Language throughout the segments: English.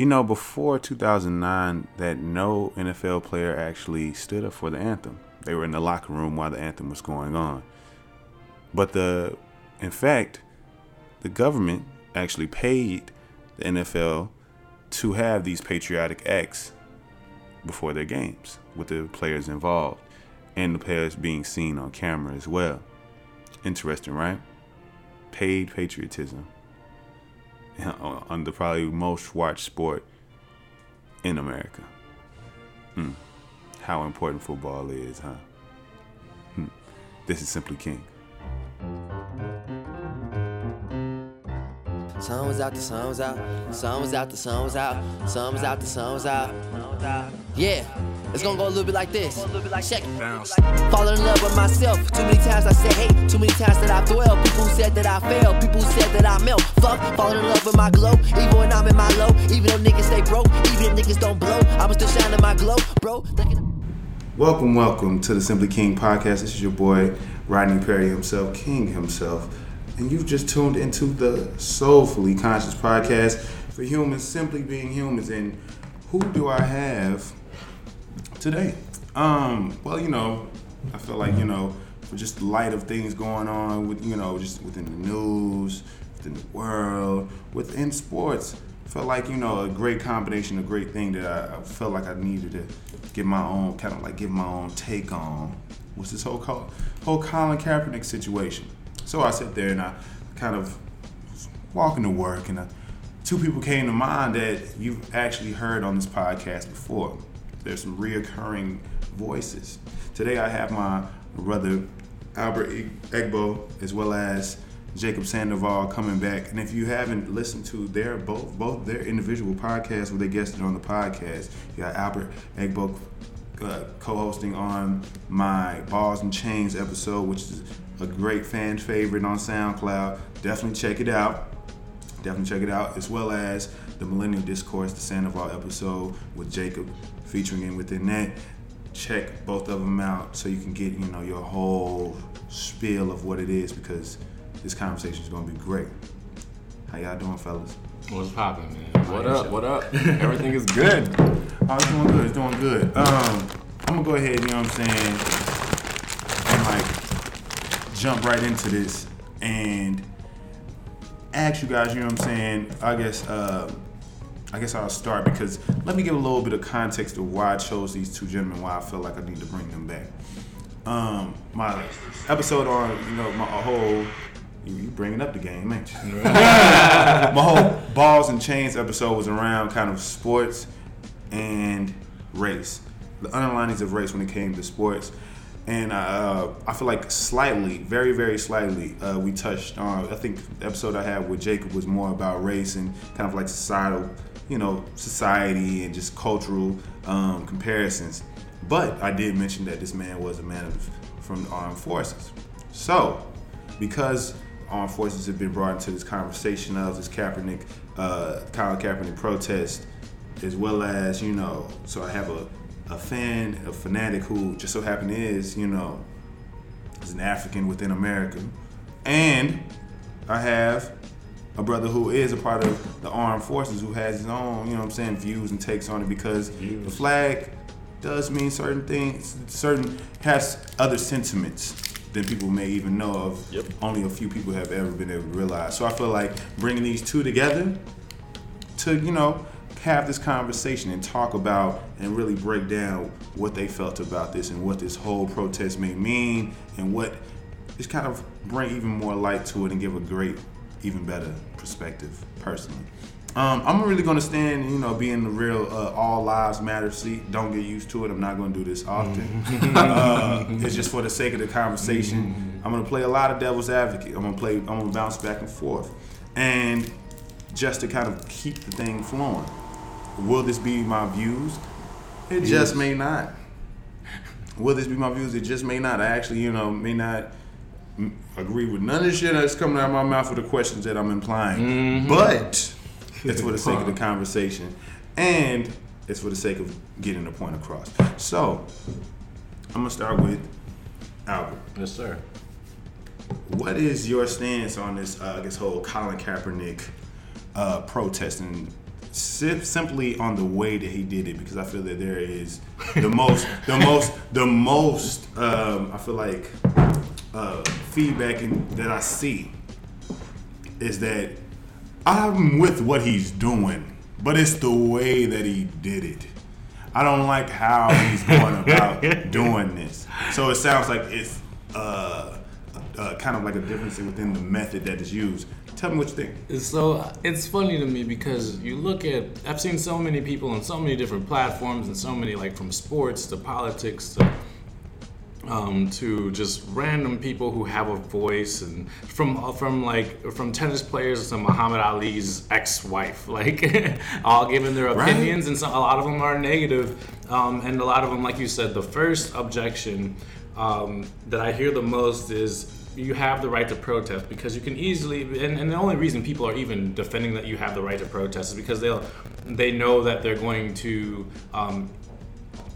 You know, before 2009, that no NFL player actually stood up for the anthem. They were in the locker room while the anthem was going on. But the, in fact, the government actually paid the NFL to have these patriotic acts before their games with the players involved and the players being seen on camera as well. Interesting, right? Paid patriotism on the probably most watched sport in America. Hmm. How important football is, huh? Hmm. This is Simply King. Sun was out, the sun was out. Sun was out, the sun was out. Sun was out, the sun was out. Yeah, it's gonna go a little bit like this. Check it. Falling in love with myself. Too many times I said hate. Too many times that I dwell. People said that I fail. People said that I melt. Fuck, falling in love with my glow. Even when I'm in my low. Even though niggas stay broke. Even if niggas don't blow. I'ma still shine in my glow, bro. Welcome, welcome to the Simply King podcast. This is your boy Rodney Perry himself, King himself and you've just tuned into the Soulfully Conscious podcast for humans simply being humans. And who do I have today? Um, well, you know, I feel like you know, for just the light of things going on with you know, just within the news, within the world, within sports. Felt like you know a great combination, a great thing that I, I felt like I needed to get my own kind of like give my own take on. Was this whole call, whole Colin Kaepernick situation? So I sit there and I kind of walking to work, and I, two people came to mind that you've actually heard on this podcast before. There's some reoccurring voices. Today I have my brother Albert Egbo as well as Jacob Sandoval coming back. And if you haven't listened to their both both their individual podcasts where they guested on the podcast, you got Albert Egbo uh, co-hosting on my Balls and Chains episode, which is a great fan favorite on SoundCloud. Definitely check it out. Definitely check it out, as well as the Millennial Discourse, the Sandoval episode with Jacob featuring in within that. Check both of them out so you can get you know your whole spiel of what it is because this conversation is going to be great. How y'all doing, fellas? What's popping, man? What up? What up? Everything is good. Oh, it's doing good. It's doing good. Um, I'm gonna go ahead. You know what I'm saying? And like jump right into this and ask you guys, you know what I'm saying? I guess uh, I guess I'll start because let me give a little bit of context of why I chose these two gentlemen, why I feel like I need to bring them back. Um, my episode on, you know, my whole you, bringing up the game, ain't you? my whole balls and chains episode was around kind of sports and race, the underlinings of race when it came to sports and uh, I feel like slightly, very, very slightly, uh, we touched on. I think the episode I had with Jacob was more about race and kind of like societal, you know, society and just cultural um, comparisons. But I did mention that this man was a man of, from the armed forces. So, because armed forces have been brought into this conversation of this Kaepernick, uh, Colin Kaepernick protest, as well as you know, so I have a a fan, a fanatic who just so happened is, you know, is an African within America. And I have a brother who is a part of the armed forces who has his own, you know what I'm saying, views and takes on it because the flag does mean certain things, certain has other sentiments than people may even know of. Yep. Only a few people have ever been able to realize. So I feel like bringing these two together to, you know, have this conversation and talk about and really break down what they felt about this and what this whole protest may mean and what just kind of bring even more light to it and give a great, even better perspective personally. Um, I'm really going to stand, you know, being the real uh, all lives matter seat. Don't get used to it. I'm not going to do this often. Mm-hmm. uh, it's just for the sake of the conversation. Mm-hmm. I'm going to play a lot of devil's advocate. I'm going to play. I'm going to bounce back and forth, and just to kind of keep the thing flowing. Will this be my views? It just may not. Will this be my views? It just may not. I actually, you know, may not agree with none of the shit that's coming out of my mouth with the questions that I'm implying. Mm-hmm. But it's for the sake of the conversation. And it's for the sake of getting the point across. So, I'm gonna start with Albert. Yes, sir. What is your stance on this, uh, this whole Colin Kaepernick uh, protest? And simply on the way that he did it because I feel that there is the most, the most, the most. Um, I feel like uh, feedback in, that I see is that I'm with what he's doing, but it's the way that he did it. I don't like how he's going about doing this. So it sounds like it's uh, uh, kind of like a difference within the method that is used. Tell me what you think. So it's funny to me because you look at I've seen so many people on so many different platforms and so many like from sports to politics to um, to just random people who have a voice and from from like from tennis players to Muhammad Ali's ex-wife like all giving their Right. opinions and some, a lot of them are negative um, and a lot of them like you said the first objection um, that I hear the most is you have the right to protest because you can easily and, and the only reason people are even defending that you have the right to protest is because they'll they know that they're going to um,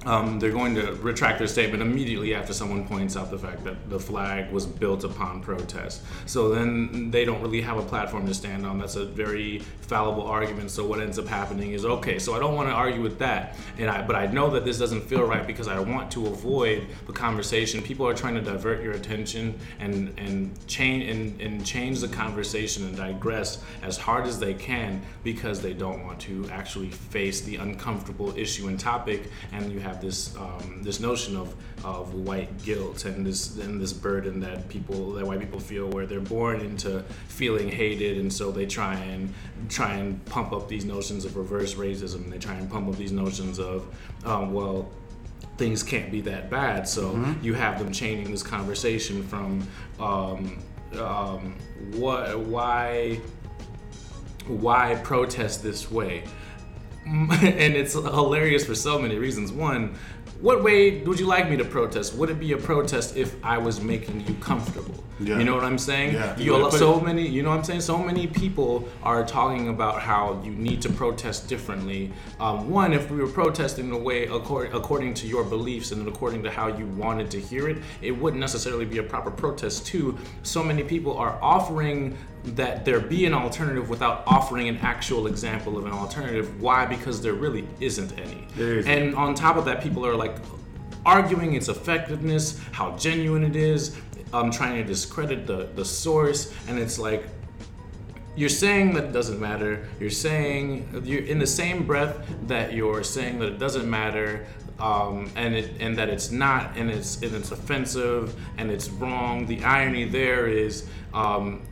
um, they're going to retract their statement immediately after someone points out the fact that the flag was built upon protest. So then they don't really have a platform to stand on. That's a very fallible argument. So what ends up happening is okay. So I don't want to argue with that, and I but I know that this doesn't feel right because I want to avoid the conversation. People are trying to divert your attention and and change and, and change the conversation and digress as hard as they can because they don't want to actually face the uncomfortable issue and topic. And you have this um, this notion of of white guilt and this and this burden that people that white people feel where they're born into feeling hated and so they try and try and pump up these notions of reverse racism. They try and pump up these notions of um, well things can't be that bad. So you have them changing this conversation from um, um, what, why, why protest this way? and it's hilarious for so many reasons. One, what way would you like me to protest? Would it be a protest if I was making you comfortable? Yeah. You know what I'm saying? Yeah. You, so many, you know what I'm saying? So many people are talking about how you need to protest differently. Um, one, if we were protesting the way according, according to your beliefs and according to how you wanted to hear it, it wouldn't necessarily be a proper protest. Two, so many people are offering that there be an alternative without offering an actual example of an alternative. Why? Because there really isn't any. Isn't. And on top of that, people are like arguing its effectiveness, how genuine it is, um, trying to discredit the, the source, and it's like you're saying that it doesn't matter. You're saying you're in the same breath that you're saying that it doesn't matter, um, and it and that it's not, and it's and it's offensive and it's wrong. The irony there is. Um,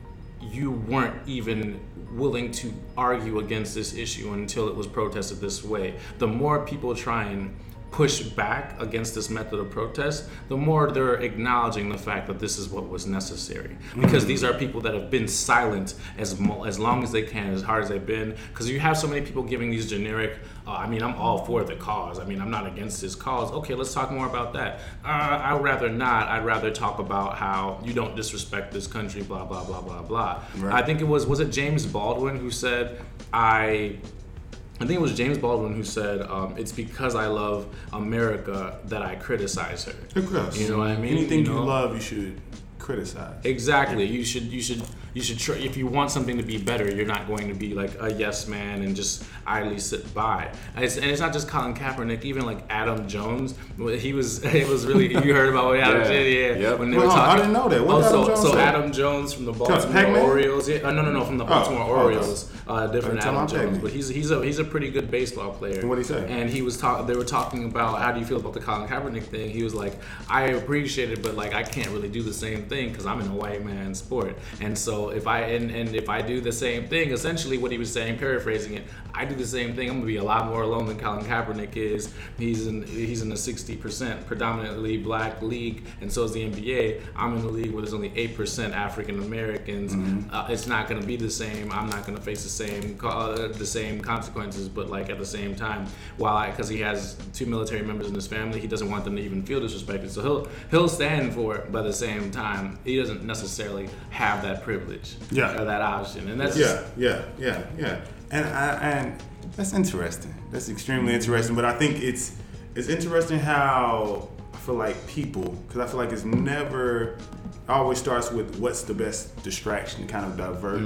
you weren't even willing to argue against this issue until it was protested this way. The more people try and push back against this method of protest, the more they're acknowledging the fact that this is what was necessary. Because these are people that have been silent as mo- as long as they can, as hard as they've been. Because you have so many people giving these generic. Uh, I mean, I'm all for the cause. I mean, I'm not against this cause. Okay, let's talk more about that. Uh, I'd rather not. I'd rather talk about how you don't disrespect this country. Blah blah blah blah blah. Right. I think it was was it James Baldwin who said I I think it was James Baldwin who said, um, "It's because I love America that I criticize her." Of course. You know what I mean? Anything you, know? love, you should criticize. Exactly. You should. You should. You should. Try, if you want something to be better, you're not going to be like a yes man and just idly sit by. And it's, and it's not just Colin Kaepernick. Even like Adam Jones, he was. It was really. You heard about what Adam Yeah. did? Yeah. Yep. When they Wait, were hold on, I didn't know that. What oh, did Adam so, Jones so say? Adam Jones from the Baltimore Orioles. Yeah. uh, no, no, no. From the Baltimore oh. Orioles. Uh, different Adam Jones, but he's he's a he's a pretty good baseball player. And what'd he say? And he was talking. They were talking about how do you feel about the Colin Kaepernick thing. He was like, I appreciate it, but like I can't really do the same thing because I'm in a white man sport. And so if I and, and if I do the same thing, essentially what he was saying, paraphrasing it, I do the same thing. I'm gonna be a lot more alone than Colin Kaepernick is. He's in he's in the 60% predominantly black league, and so is the NBA. I'm in the league where there's only eight percent African Americans. Uh, it's not gonna be the same. I'm not gonna face the same uh, the same consequences, but like at the same time, while I because he has two military members in his family, he doesn't want them to even feel disrespected. So he'll he'll stand for it, but at the same time, he doesn't necessarily have that privilege Yeah. or that option, and that's Yeah, yeah, yeah, yeah. And I, and that's interesting. That's extremely mm-hmm. interesting. But I think it's it's interesting how I feel like people, because I feel like it's never always starts with what's the best distraction, to kind of divert.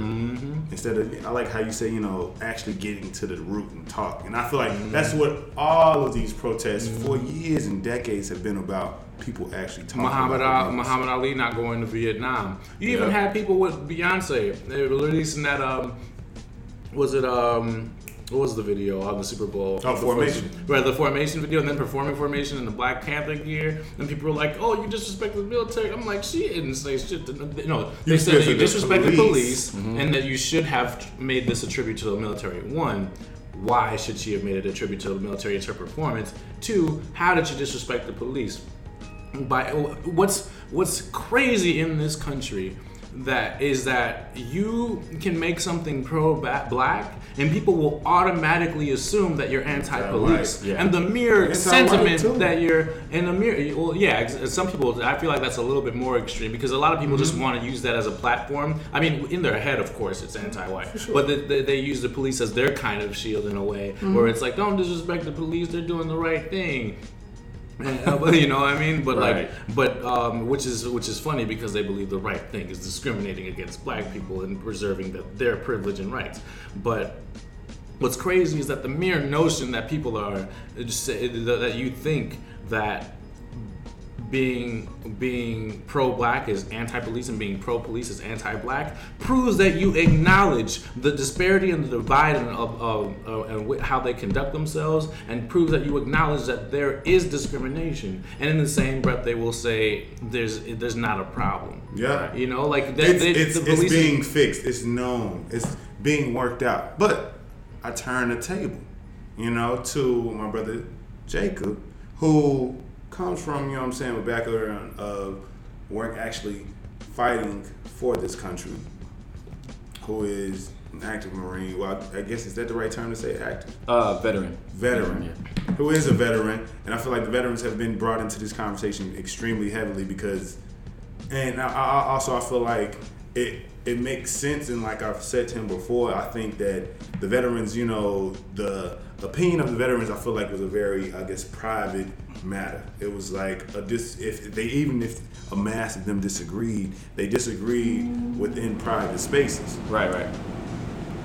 Instead of, I like how you say, you know, actually getting to the root and talk. And I feel like that's what all of these protests for years and decades have been about. People actually talking Muhammad about Ali. Muhammad Ali not going to Vietnam. You even had people with Beyonce. They were releasing that. Um, was it um, what was the video on the Super Bowl? Oh, Formation. first- right, the formation video, and then performing formation in the Black Panther gear. And people were like, "Oh, you disrespect the military." I'm like, she didn't say shit. To, no, they You said that you disrespect the police. police, mm-hmm. and that you should have made this a tribute to the military. One. Why should she have made it a tribute to the military? It's her performance. Two, how did she disrespect the police? by what's what's crazy in this country that is that you can make something pro black and people will automatically assume that you're anti-police Right, yeah. and the mere sentiment that you're in the mere well yeah some people i feel like that's a little bit more extreme because a lot of people Mm-hmm. just want to use that as a platform. I mean in their head of course it's anti-white. But they, they, they use the police as their kind of shield in a way Mm-hmm. where it's like don't disrespect the police they're doing the right thing you know what I mean? But Right. like, but um, which is which is funny because they believe the right thing is discriminating against black people and preserving the, their privilege and rights. But what's crazy is that the mere notion that people are that you think that being being pro-black is anti-police and being pro-police is anti-black proves that you acknowledge the disparity and the divide and of, of, of and how they conduct themselves and proves that you acknowledge that there is discrimination and in the same breath they will say there's there's not a problem Yeah. you know like they, it's, they, it's, the it's being fixed. It's known. It's being worked out. But I turn the table, you know, to my brother Jacob, who comes from, you know what I'm saying, a background of weren't actually fighting for this country, who is an active Marine. Well, I guess is that the right term to say active? Uh, veteran. veteran Yeah. who is a veteran, and I feel like the veterans have been brought into this conversation extremely heavily because, and I, I also I feel like it it makes sense, and like I've said to him before, I think that the veterans, you know, the opinion of the veterans, I feel like was a very, I guess, private matter. It was like a dis if they even if a mass of them disagreed, they disagreed within private spaces. Right, right.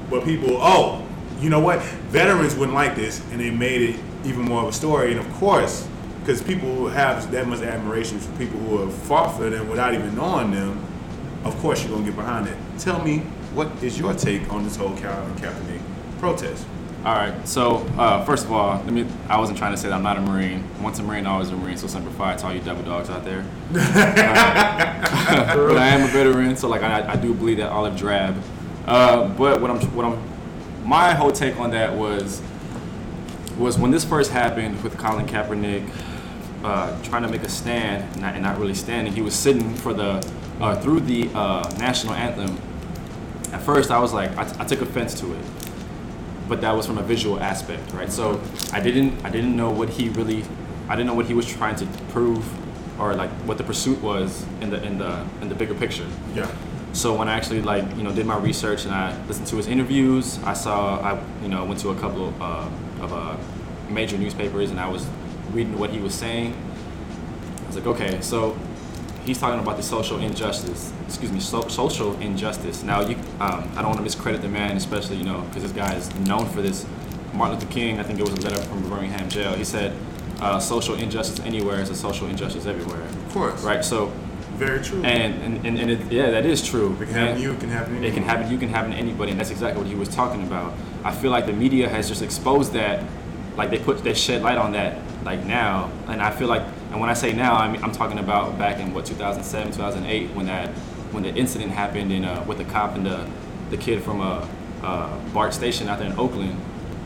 But people, oh, you know what? Veterans wouldn't like this, and they made it even more of a story. And of course, because people who have that much admiration for people who have fought for them without even knowing them, of course you're gonna get behind it. Tell me, what is your take on this whole Colin Kaepernick protest? All right. So uh, first of all, let me. I wasn't trying to say that I'm not a Marine. Once a Marine, always a Marine. So Semper Fi to all you devil dogs out there. Uh, but I am a veteran, so like I, I do believe that olive drab. Uh, but what I'm what I'm my whole take on that was was when this first happened with Colin Kaepernick uh, trying to make a stand and not, and not really standing. He was sitting for the uh, through the uh, national anthem. At first, I was like, I, I took offense to it, but that was from a visual aspect, right? So I didn't I didn't know what he really I didn't know what he was trying to prove or like what the pursuit was in the in the in the bigger picture. Yeah. So when I actually like you know did my research and I listened to his interviews, I saw I you know went to a couple of, uh, of uh, major newspapers and I was reading what he was saying. I was like, okay, so he's talking about the social injustice. Excuse me, so, social injustice. Now you, um, I don't want to miscredit the man, especially you know because this guy is known for this. Martin Luther King, I think it was a letter from Birmingham jail. He said, uh, "Social injustice anywhere is a social injustice everywhere." Of course. Right. So Very true. and and, and, and it, yeah, that is true. it can happen to you, it can happen to It can happen. You can happen to anybody, and that's exactly what he was talking about. I feel like the media has just exposed that, like they put they shed light on that like now, and I feel like, and when I say now, I mean I'm talking about back in what 2007, 2008 when that when the incident happened in uh, with the cop and the the kid from uh, uh, BART station out there in Oakland.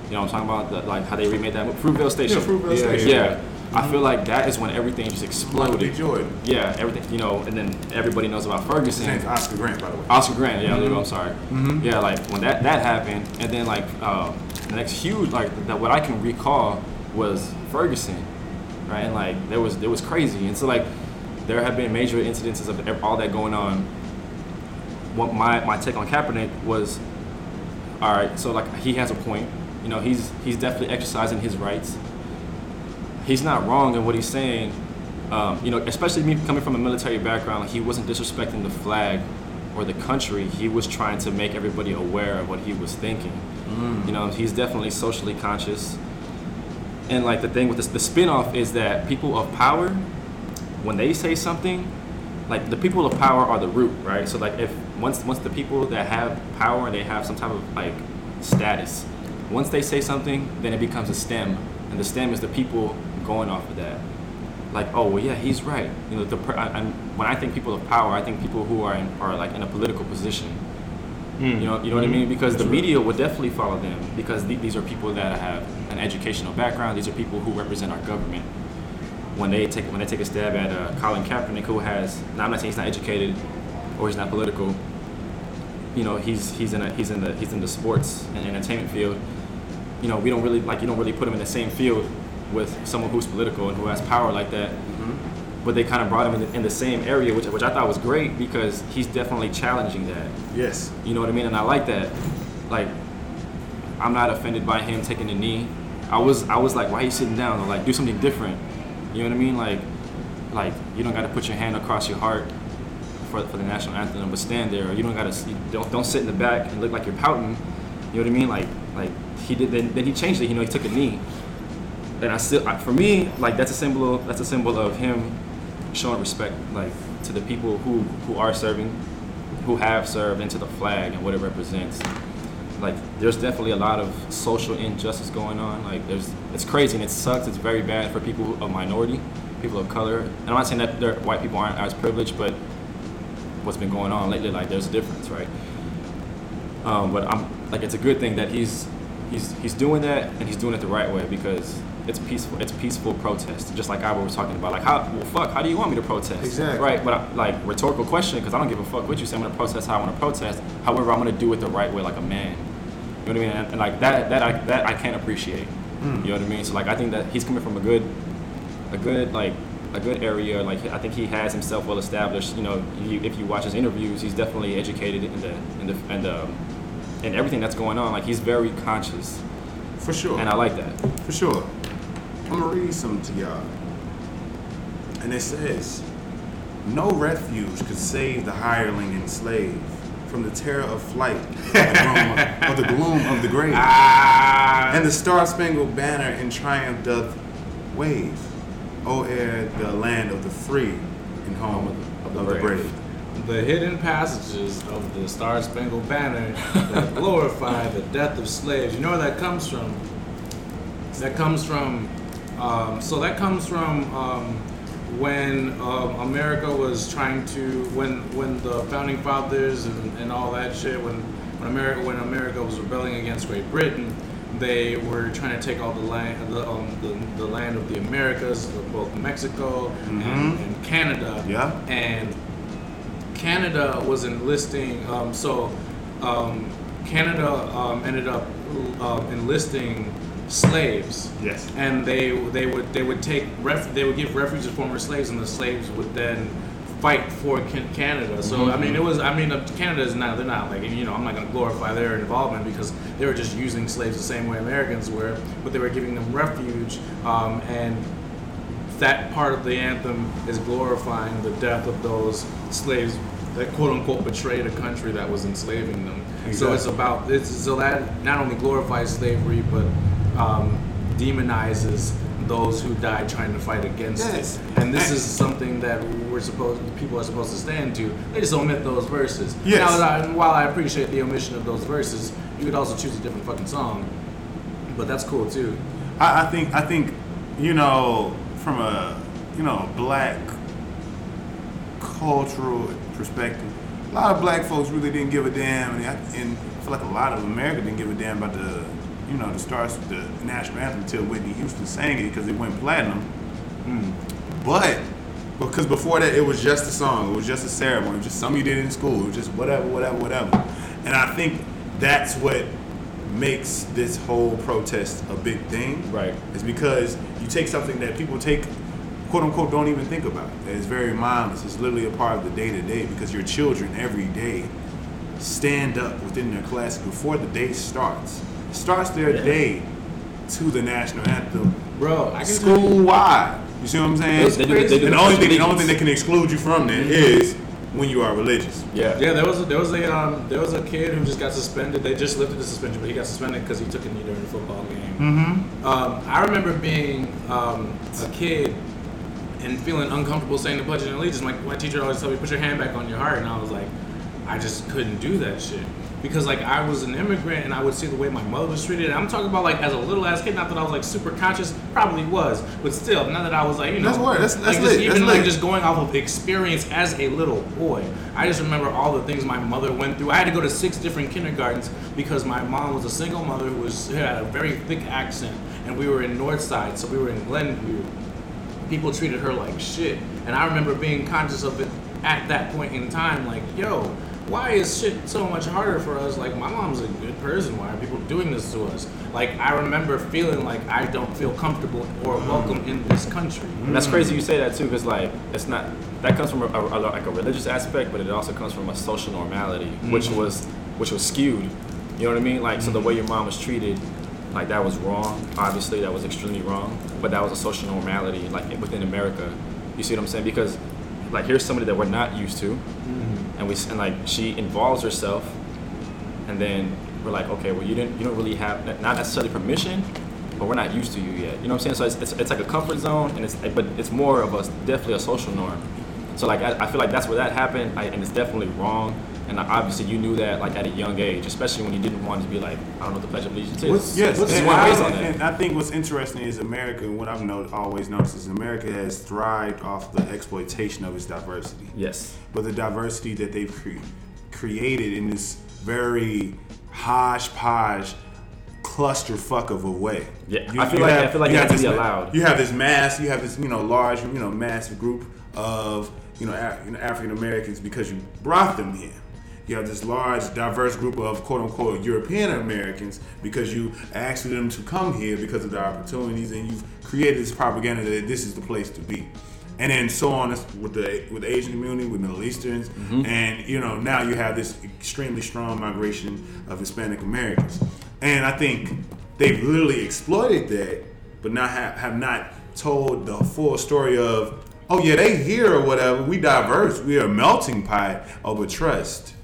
You know, what I'm talking about the, like how they remade that Fruitvale Station. Yeah, Fruitvale yeah, Station. Yeah. I feel like that is when everything just exploded. Jordan. Yeah, everything, you know, and then everybody knows about His Ferguson. name's Oscar Grant, by the way. Oscar Grant, yeah, I'm sorry. Yeah, like when that that happened, and then like um, the next huge, like that what I can recall was Ferguson, right? And like there was it was crazy, and so like there have been major incidences of all that going on. What my my take on Kaepernick was, all right, so like he has a point, you know, he's he's definitely exercising his rights. He's not wrong in what he's saying, Um, you know, especially me coming from a military background, he wasn't disrespecting the flag or the country. He was trying to make everybody aware of what he was thinking. You know, he's definitely socially conscious. And like the thing with this, the spin-off is that people of power, when they say something, like the people of power are the root, right? So like if once once the people that have power and they have some type of like status, once they say something, then it becomes a stem, and the stem is the people going off of that. Like oh well yeah he's right. You know the I, I'm, when I think people of power, I think people who are in, are like in a political position. Hmm. You know, you know what I mean? Because the media would definitely follow them because th- these are people that have an educational background. These are people who represent our government. When they take when they take a stab at uh, Colin Kaepernick, who has, now I'm not saying he's not educated or he's not political. You know, he's he's in a, he's in the he's in the sports and entertainment field. You know, we don't really like you don't really put him in the same field with someone who's political and who has power like that. But they kind of brought him in the, in the same area, which which I thought was great because he's definitely challenging that. Yes. You know what I mean? And I like that. Like, I'm not offended by him taking a knee. I was I was like, why are you sitting down? Or like, do something different. You know what I mean? Like, like you don't got to put your hand across your heart for, for the national anthem, but stand there. Or you don't got to don't don't sit in the back and look like you're pouting. You know what I mean? Like like he did. Then, then he changed it. You know, he took a knee. And I still, I, for me, like that's a symbol. Of, that's a symbol of him showing respect, like to the people who who are serving, who have served, and to the flag and what it represents. Like there's definitely a lot of social injustice going on. Like there's, it's crazy and it sucks. It's very bad for people of minority, people of color. And I'm not saying that white people aren't as privileged, but what's been going on lately, like there's a difference, right? Um, but I'm like, it's a good thing that he's he's he's doing that and he's doing it the right way because it's peaceful. It's peaceful protest, just like I was talking about. Like, how well, fuck? How do you want me to protest? Exactly. Right. But I, like rhetorical question because I don't give a fuck what you say. I'm gonna protest how I want to protest. However, I'm gonna do it the right way, like a man. You know what I mean? And, and like that that I that I can't appreciate. Hmm. You know what I mean? So like I think that he's coming from a good a good like a good area. Like I think he has himself well established. You know, you, if you watch his interviews, he's definitely educated in the in the and um, in everything that's going on. Like he's very conscious, For sure. and I like that. For sure. I'm gonna read something to y'all. And it says, No refuge could save the hireling and slave from the terror of flight or the gloom, the of the grave. Ah, And the star spangled banner in triumph doth wave. O air, the land of the free and home of the, brave. the hidden passages of the Star Spangled Banner that glorify the death of slaves. You know where that comes from? That comes from. Um, so that comes from um, when um, America was trying to when when the founding fathers and, and all that shit when when America when America was rebelling against Great Britain. They were trying to take all the land, the, um, the, the land of the Americas, both Mexico and, and Canada, Yeah. and Canada was enlisting. Um, so um, Canada um, ended up um, enlisting slaves. Yes. And they they would they would take ref, they would give refuge to former slaves, and the slaves would then fight for Canada. So I mean, it was I mean, uh, Canada is not they're not like you know I'm not going to glorify their involvement because they were just using slaves the same way Americans were, but they were giving them refuge um, and that part of the anthem is glorifying the death of those slaves that quote unquote betrayed a country that was enslaving them. So it's about it's so that not only glorifies slavery but um, demonizes those who died trying to fight against Yes. it. And this is something that we're supposed people are supposed to stand to. They just omit those verses. Yes. Now, while I appreciate the omission of those verses, you could also choose a different fucking song. But that's cool too. I, I think I think you know from a you know black cultural perspective, a lot of black folks really didn't give a damn, and I, and I feel like a lot of America didn't give a damn about the you know the stars with the national anthem until Whitney Houston sang it because it went platinum. Mm. But because before that, it was just a song. It was just a ceremony. It was just something you did in school. It was just whatever, whatever, whatever. And I think that's what makes this whole protest a big thing. Right. Is because you take something that people take, quote unquote, don't even think about. It's very mindless. It's literally a part of the day to day because your children every day stand up within their class before the day starts. Starts their day to the national anthem Bro, I can you- school wide. You see what I'm saying? They do- they do and the the only thing, the only thing that can exclude you from that is when you are religious. Yeah. Yeah, there was a, there was a um, there was a kid who just got suspended. They just lifted the suspension, but he got suspended because he took a knee during a football game. Mm-hmm. Um, I remember being um, a kid and feeling uncomfortable saying the Pledge of Allegiance. My, my teacher always told me, "Put your hand back on your heart," and I was like, I just couldn't do that shit. Because like I was an immigrant and I would see the way my mother was treated. And I'm talking about like as a little ass kid, not that I was like super conscious, probably was, but still, not that I was like you know. That's word. That's- that's like, just even That's like lit. just going off of experience as a little boy. I just remember all the things my mother went through. I had to go to six different kindergartens because my mom was a single mother who was who had a very thick accent, and we were in Northside, so we were in Glenview. People treated her like shit, and I remember being conscious of it at that point in time. Like, yo, why is shit so much harder for us? Like, my mom's a good person. Why are people doing this to us? Like, I remember feeling like I don't feel comfortable or mm. welcome in this country. And that's crazy you say that too, because like it's not that comes from a, a, like a religious aspect, but it also comes from a social normality, which mm-hmm. was which was skewed. You know what I mean? Like so the way mm-hmm. your mom was treated, like that was wrong. Obviously, that was extremely wrong. But that was a social normality, like within America. You see what I'm saying? Because like here's somebody that we're not used to, mm-hmm. And we and like she involves herself, and then we're like, okay, well you didn't you don't really have not necessarily permission, but we're not used to you yet. You know what I'm saying? So it's, it's, it's like a comfort zone, and it's but it's more of a definitely a social norm. So like I, I feel like that's where that happened, I, and it's definitely wrong. And obviously you knew that like at a young age, especially when you didn't want to be like I don't know what the pledge of allegiance is. What's, yes, What's and, I, and I think what's interesting is America, and what I've know, always noticed is America has thrived off the exploitation of its diversity. Yes. But the diversity that they've cre- created in this very hodgepodge clusterfuck of a way. Yeah, I feel like- I feel like you have to this allowed. You have this mass, you have this you know large you know massive group of you know, Af- you know African Americans because you brought them here. You have this large, diverse group of quote unquote European Americans because you asked them to come here because of the opportunities and you've created this propaganda that this is the place to be. And then so on with the with the Asian community, with Middle Easterns, mm-hmm. and you know now you have this extremely strong migration of Hispanic Americans, and I think they've literally exploited that, but not have, have not told the full story of oh yeah they here or whatever. We diverse. We are a melting pot oh but trust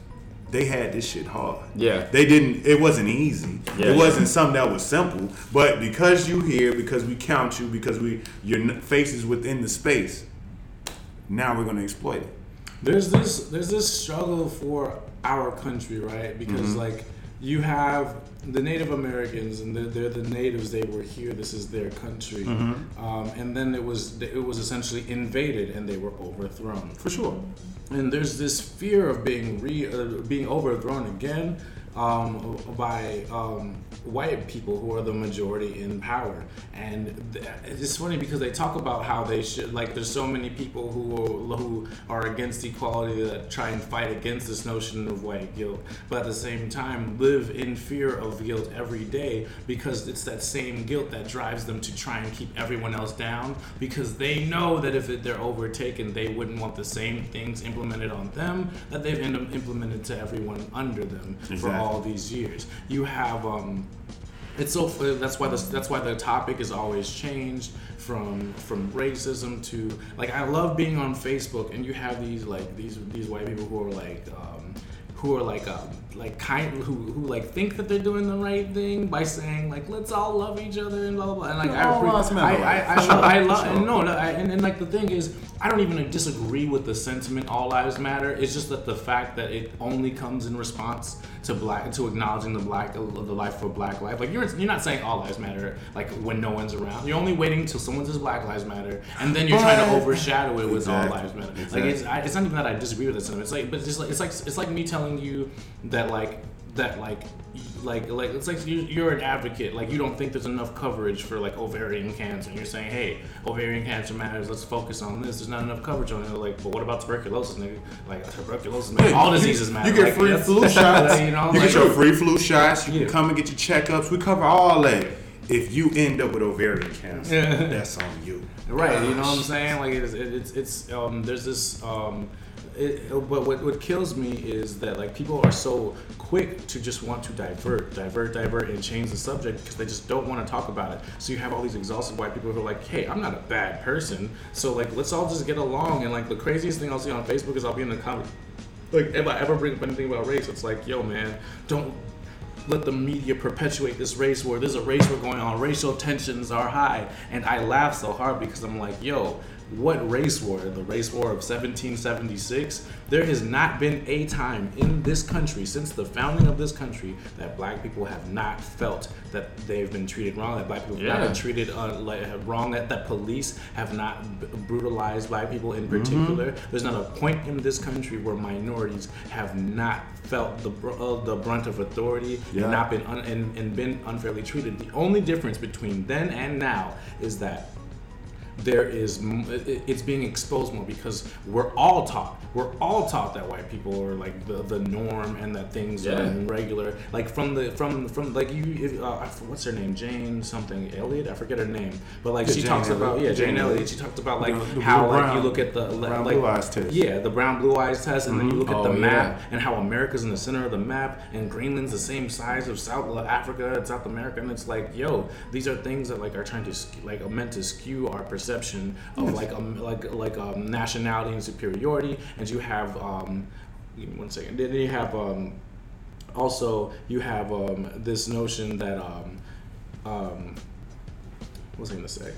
they had this shit hard Yeah. they didn't it wasn't easy Yeah. it wasn't something that was simple but because you here because we count you because we your n- face is within the space now we're going to exploit it there's this there's this struggle for our country, right? Because mm-hmm. like you have the Native Americans and they're, they're the natives. They were here. This is their country. Um, and then it was it was essentially invaded and they were overthrown. for sure and there's this fear of being re uh, being overthrown again um, by um, white people who are the majority in power. And th- it's funny because they talk about how they should like. There's so many people who are, who are against equality that try and fight against this notion of white guilt, but at the same time live in fear of guilt every day because it's that same guilt that drives them to try and keep everyone else down because they know that if they're overtaken, they wouldn't want the same things implemented on them that they've im- implemented to everyone under them Exactly. All these years. You have um, it's so that's why the that's why the topic is always changed from from racism to like I love being on Facebook and you have these like these these white people who are like um, who are like um, like kind who who like think that they're doing the right thing by saying like let's all love each other and blah blah blah. And like I All appre- lives I matter. I, I, love, I love and no, no I, and, and like the thing is I don't even disagree with the sentiment all lives matter. It's just that the fact that it only comes in response to black to acknowledging the black the life for black life. Like you're you're not saying all lives matter like when no one's around. You're only waiting till someone says black lives matter and then you're trying to overshadow it with Exactly, all lives matter. Like it's I, it's not even that I disagree with the sentiment. It's like but it's just like it's like it's like me telling you that like that like like like it's like you, you're an advocate like you don't think there's enough coverage for like ovarian cancer and you're saying hey ovarian cancer matters let's focus on this there's not enough coverage on it like but what about tuberculosis nigga like tuberculosis man all diseases matter You get Like, free flu shots. you know you like, get your free flu shots. You Yeah. can come and get your checkups. We cover all that. If you end up with ovarian cancer, Yeah. that's on you. Right, you know what I'm saying? Like it's it's it's um there's this um it, but what, what kills me is that like people are so quick to just want to divert, divert, divert, and change the subject because they just don't want to talk about it. So you have all these exhausted white people who are like, "Hey, I'm not a bad person, so like let's all just get along." And like the craziest thing I'll see on Facebook is I'll be in the comment, like if I ever bring up anything about race, it's like, "Yo, man, don't." Let the media perpetuate this race war. There's a race war going on. Racial tensions are high, and I laugh so hard because I'm like, "Yo, what race war? The race war of 1776? There has not been a time in this country since the founding of this country that black people have not felt that they've been treated wrong, that black people have not been treated uh, like, wrong, that the police have not b- brutalized black people in particular. There's not a point in this country where minorities have not felt the br- uh, the brunt of authority Yeah. and not been un- and, and been unfairly treated. The only difference between then and now is that there is it's being exposed more because we're all taught we're all taught that white people are like the, the norm and that things Yeah. are regular like from the from from like you if, uh, what's her name Jane something Elliott I forget her name but like Yeah, she Jane talks about yeah Jane Jane Elliott Elliott. she talked about like The- the how blue like you look at the le- brown like blue eyes test. yeah the brown blue eyes test and then you look at Oh, the yeah. map and how America's in the center of the map and Greenland's the same size of South Africa and South America and it's like yo these are things that like are trying to like are meant to skew our perception of like like like um, nationality and superiority and you have um one second. Then you have um also you have um this notion that um um what was I gonna say?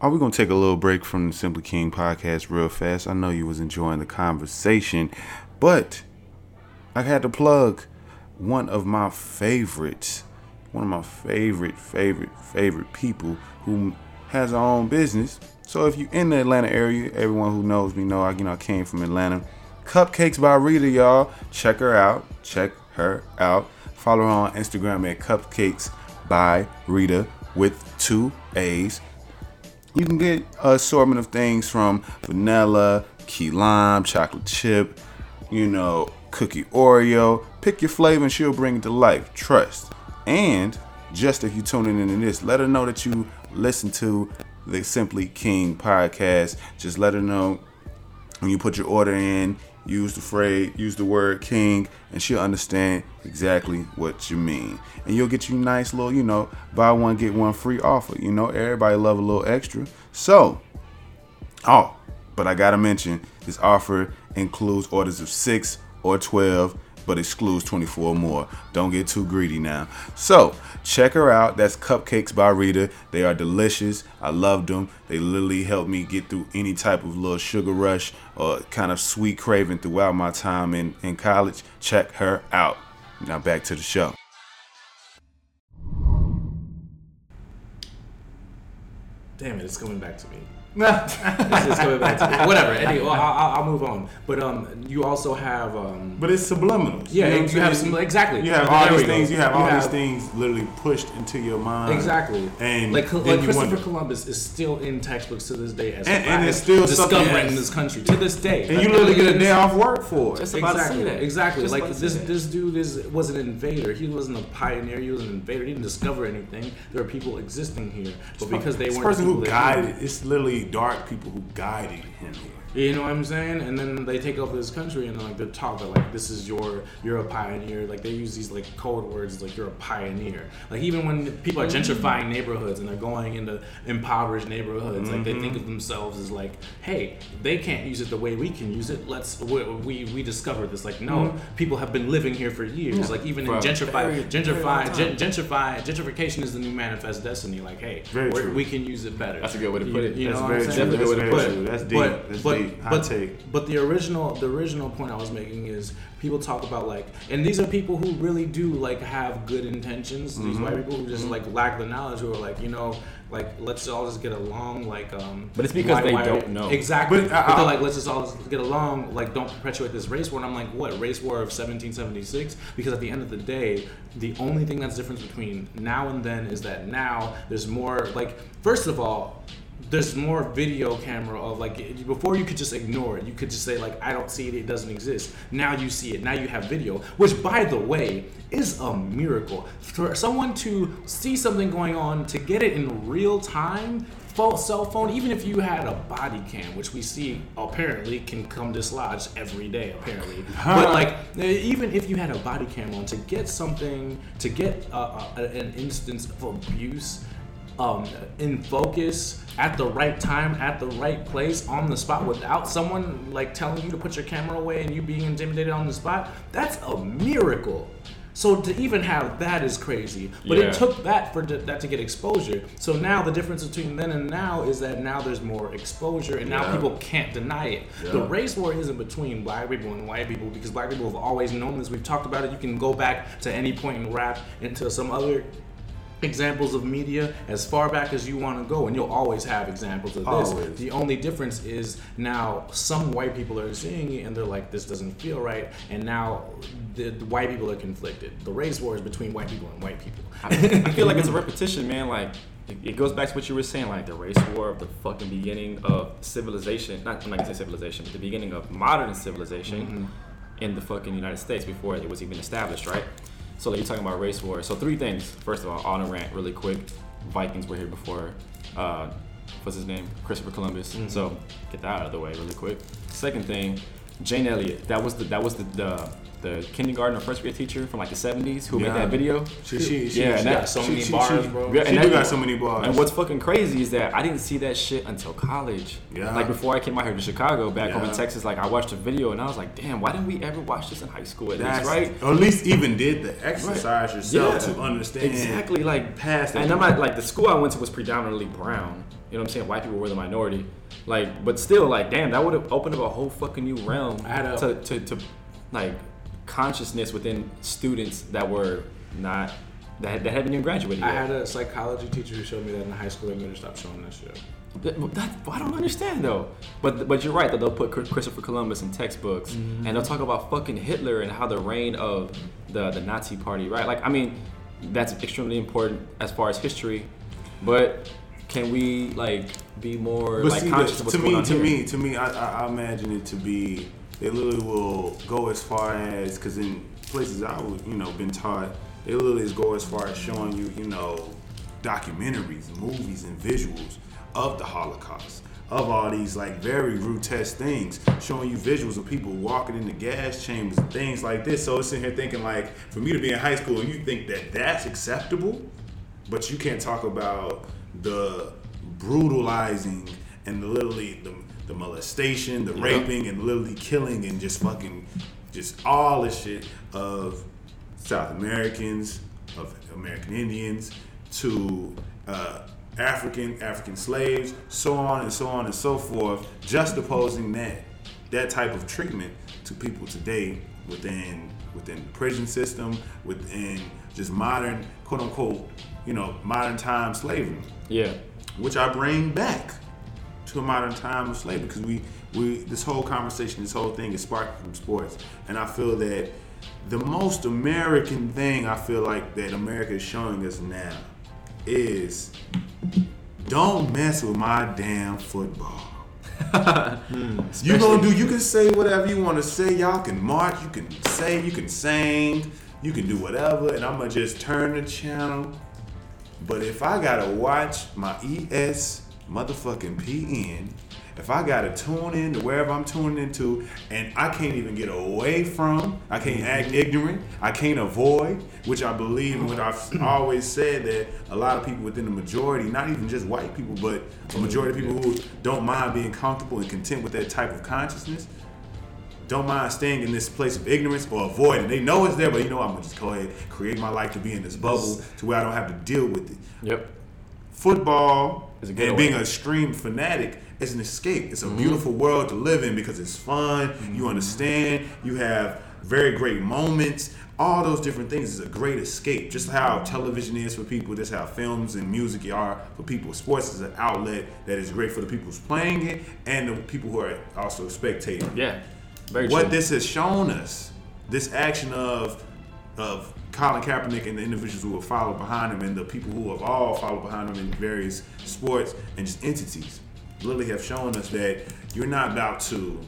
Are we gonna take a little break from the Simply King podcast real fast? I know you was enjoying the conversation, but I had to plug one of my favorites, one of my favorite, favorite, favorite people who has her own business. So if you're in the Atlanta area, everyone who knows me know I you know I came from Atlanta. Cupcakes by Rita, y'all. Check her out. Check her out. Follow her on Instagram at Cupcakes by Rita with two A's. You can get a assortment of things from vanilla, key lime, chocolate chip, you know, cookie Oreo. Pick your flavor and she'll bring it to life. Trust. And just if you're tuning into this, let her know that you listen to the Simply King podcast. Just let her know when you put your order in, use the phrase, use the word king, and she'll understand exactly what you mean. And you'll get you nice little, you know, buy one, get one free offer. You know, everybody love a little extra. So, oh, but I gotta mention this offer includes orders of six or 12 but excludes 24 more. Don't get too greedy now. So, check her out. That's Cupcakes by Rita. They are delicious. I loved them. They literally helped me get through any type of little sugar rush or kind of sweet craving throughout my time in, in college. Check her out. Now, back to the show. Damn it, it's coming back to me. It's, it's coming back to me. Whatever. Anyway, well, I'll, I'll- I'll move on. But um, you also have um, But it's subliminal. Yeah, know you have some- exactly. You have all we these things. You have You all these things literally pushed into your mind. Exactly. And like, then like you Christopher wonder- Columbus is still in textbooks to this day as And- and it's still discovering else. this country to this day. And you literally get a day off work for it. Just about to say exactly, that. exactly. Just like about to this, that. this dude is was an invader. He wasn't a pioneer. He was an invader. He didn't discover anything. There are people existing here, but because they weren't person who people that knew- guided, it's literally dark people who guided him here. You know what I'm saying? And then they take over this country and like they're taught that like this is your you're a pioneer. Like they use these like code words like you're a pioneer. Like even when people are gentrifying neighborhoods and they're going into impoverished neighborhoods, like they think mm-hmm. of themselves as like, hey, they can't use it the way we can use it. Let's we we, we discovered this. Like no, mm-hmm. people have been living here for years. Like even For in a gentrify very, very gentrify long gen, gentrification is the new manifest destiny. Like hey, we can use it better. That's a good way to put it. You, you That's know very what I'm saying? Definitely a good way to That's put very it. true. That's deep. But, That's but, Hot but, take. but the original the original point I was making is people talk about like and these are people who really do like have good intentions. These Mm-hmm. white people who just like lack the knowledge who are like, you know, like let's all just get along like um But it's because why- they why- don't know. Exactly. But, But, uh, they're uh, like let's just all just get along, like don't perpetuate this race war. And I'm like, what, race war of 1776? Because at the end of the day, the only thing that's different between now and then is that now there's more like first of all, there's more video camera of like before you could just ignore it. You could just say like i don't see it it doesn't exist. Now you see it. Now you have video which by the way is a miracle. For someone to see something going on to get it in real time phone, cell phone, even if you had a body cam, which we see apparently can come dislodged every day, apparently. but like, even if you had a body cam on, to get something, to get uh, uh, an instance of abuse um, in focus at the right time, at the right place, on the spot, without someone like telling you to put your camera away and you being intimidated on the spot, that's a miracle. So to even have that is crazy. But Yeah. it took that for th- that to get exposure. So now the difference between then and now is that now there's more exposure, and now Yeah. people can't deny it. The race war isn't between black people and white people because black people have always known this. We've talked about it. You can go back to any point in rap and to some other examples of media as far back as you want to go and you'll always have examples of this the only difference is now some white people are seeing it and they're like this doesn't feel right and now the, the white people are conflicted the race war is between white people and white people I feel like it's a repetition, man. Like it, goes back to what you were saying, like the race war of the fucking beginning of civilization. Not I'm not gonna say civilization, but the beginning of modern civilization mm-hmm. in the fucking United States before it was even established, right? So like, you're talking about race war. So three things. First of all, on a rant, really quick. Vikings were here before. Uh, what's his name? Christopher Columbus. So get that out of the way really quick. Second thing, Jane Elliott. That was the that was the the, the kindergarten or first grade teacher from like the 70s who Yeah. made that video. She, she, she, Yeah, she got so she- many she- bars, she- bro. Yeah, She and do that- got so many bars. And what's fucking crazy is that I didn't see that shit until college. Yeah. Like before I came out here to Chicago, back home in Texas, like I watched a video and I was like, damn, why didn't we ever watch this in high school at That's least, right? Or at least even did the exercise yourself Yeah. to understand Exactly, like past. And I'm not like the school I went to was predominantly brown. You know what I'm saying? White people were the minority. Like, but still, like, damn, that would have opened up a whole fucking new realm to, to, to like consciousness within students that were not that, that hadn't even graduated. i had a psychology teacher who showed me that in high school and made her stop showing that shit That, that- I don't understand though. But but you're right that they'll put Christopher Columbus in textbooks Mm-hmm. and they'll talk about fucking Hitler and how the reign of the the Nazi party, right? Like I mean, that's extremely important as far as history. But can we like be more But like see, conscious of what's to going me, on to here? me, to me, I imagine it to be they literally will go as far as because in places I was, you know, been taught, they literally go as far as showing you, you know, documentaries, movies, and visuals of the Holocaust. Of all these like very grotesque things, showing you visuals of people walking in the gas chambers and things like this. So it's sitting here thinking like, for me to be in high school, you think that that's acceptable, but you can't talk about the brutalizing and literally the, the molestation, the raping, and literally killing and just fucking just all the shit of South Americans, of American Indians, to uh, African African slaves, so on and so on and so forth, just opposing that that type of treatment to people today within within the prison system, within just modern quote unquote, you know, modern time slavery. Yeah. which I bring back to a modern time of slavery because we we this whole conversation, this whole thing is sparked from sports, and I feel that the most American thing I feel like that America is showing us now is don't mess with my damn football. Hmm. You gonna do? You can say whatever you want to say. Y'all can march. You can say. You can sing. You can do whatever, and I'm gonna just turn the channel. But if I gotta watch my ES motherfucking PN, if I gotta tune in to wherever I'm tuning into, and I can't even get away from, I can't act mm-hmm. ignorant, I can't avoid, which I believe and what I've mm-hmm. always said that a lot of people within the majority, not even just white people, but a majority of people who don't mind being comfortable and content with that type of consciousness, don't mind staying in this place of ignorance or avoiding. They know it's there, but you know I'm gonna just go ahead create my life to be in this bubble to where I don't have to deal with it. Yep. Football a and being an extreme fanatic is an escape. It's a mm-hmm. beautiful world to live in because it's fun. Mm-hmm. You understand. You have very great moments. All those different things is a great escape. Just how television is for people, just how films and music are for people. Sports is an outlet that is great for the people who's playing it and the people who are also spectating Yeah. Very what true. this has shown us, this action of of Colin Kaepernick and the individuals who have followed behind him and the people who have all followed behind him in various sports and just entities, literally have shown us that you're not about to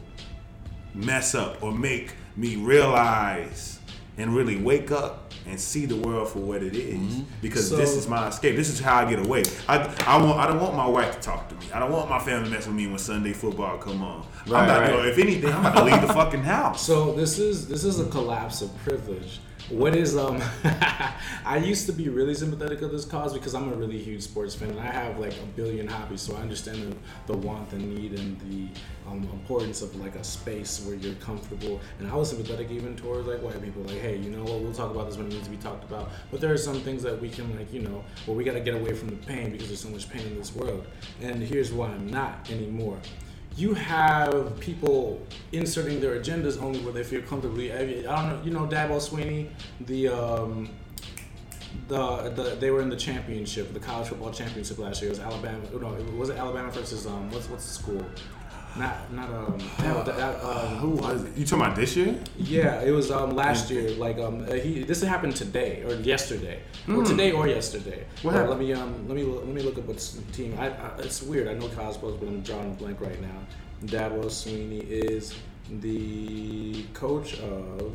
mess up or make me realize and really wake up and see the world for what it is. Mm-hmm. because So- this is my escape. This is how I get away. I I want I don't want my wife to talk to me. I don't want my family to mess with me when Sunday football come on. I'm Right, about to if anything, I'm about to leave the fucking house. So this is this is a collapse of privilege. What is um? I used to be really sympathetic of this cause because I'm a really huge sports fan and I have like a billion hobbies, so I understand the, the want, the need, and the um, importance of like a space where you're comfortable. And I was sympathetic even towards like white people, like, hey, you know what? We'll talk about this when it needs to be talked about. But there are some things that we can like, you know, well, we got to get away from the pain because there's so much pain in this world. And here's why I'm not anymore you have people inserting their agendas only where they feel comfortably. I don't know, you know, Dabo Sweeney, the um, the, the they were in the championship, the college football championship last year. It was Alabama. No, it was it Alabama versus um, what's what's the school? Not not um, that- that, um Who was it? You talking about this year? yeah, it was um last year. Like um, uh, he this happened today or yesterday, or today or yesterday. Hmm. What Uh, happened? let me um let me let me look up what's the team. I, I it's weird. I know Cosmos, but I'm drawing a blank right now. Dabo Sweeney is the coach of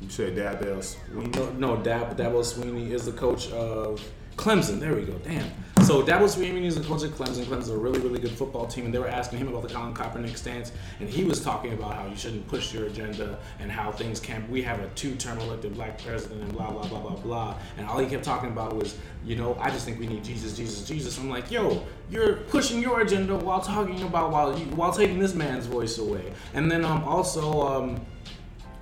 You said Dab Sweeney. no, no Dab, Dabo Sweeney is the coach of Clemson. There we go. Damn. So Dabo Sweeney is the coach of Clemson. Clemson's a really, really good football team, and they were asking him about the Colin Kaepernick stance, and he was talking about how you shouldn't push your agenda and how things can't. We have a two-term elected black president, and blah blah blah blah blah. And all he kept talking about was, you know, I just think we need Jesus, Jesus, Jesus. I'm like, yo, you're pushing your agenda while talking about while while taking this man's voice away. And then um also um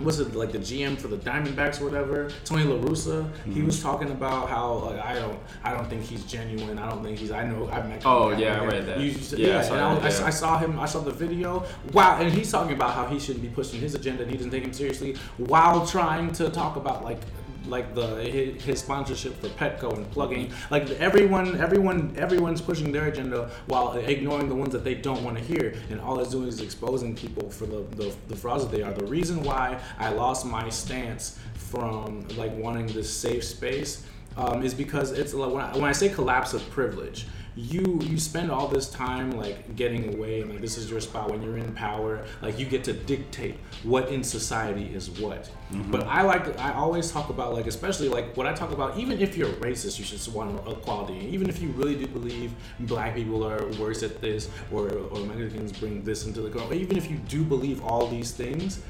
was it like the GM for the Diamondbacks or whatever, Tony La Russa? He hmm. was talking about how like I don't I don't think he's genuine. I don't think he's I know I've met. Oh, yeah, I read that. You- Yeah, yeah, I saw and I, that, was- I, yeah. I saw him. I saw the video. Wow, and he's talking about how he shouldn't be pushing his agenda and he doesn't take him seriously while trying to talk about like like the his, sponsorship for Petco and plugging. Like everyone everyone everyone's pushing their agenda while ignoring the ones that they don't want to hear. And all it's doing is exposing people for the, the, the frauds that they are. The reason why I lost my stance from like wanting this safe space um, is because it's like when I, when I say collapse of privilege you you spend all this time like getting away and like this is your spot when you're in power. Like you get to dictate what in society is what. Mm-hmm. But i like i always talk about like especially like what i talk about even if you're racist you should want equality. Even if you really do believe black people are worse at this or or mexicans bring this into the country even if you do believe all these things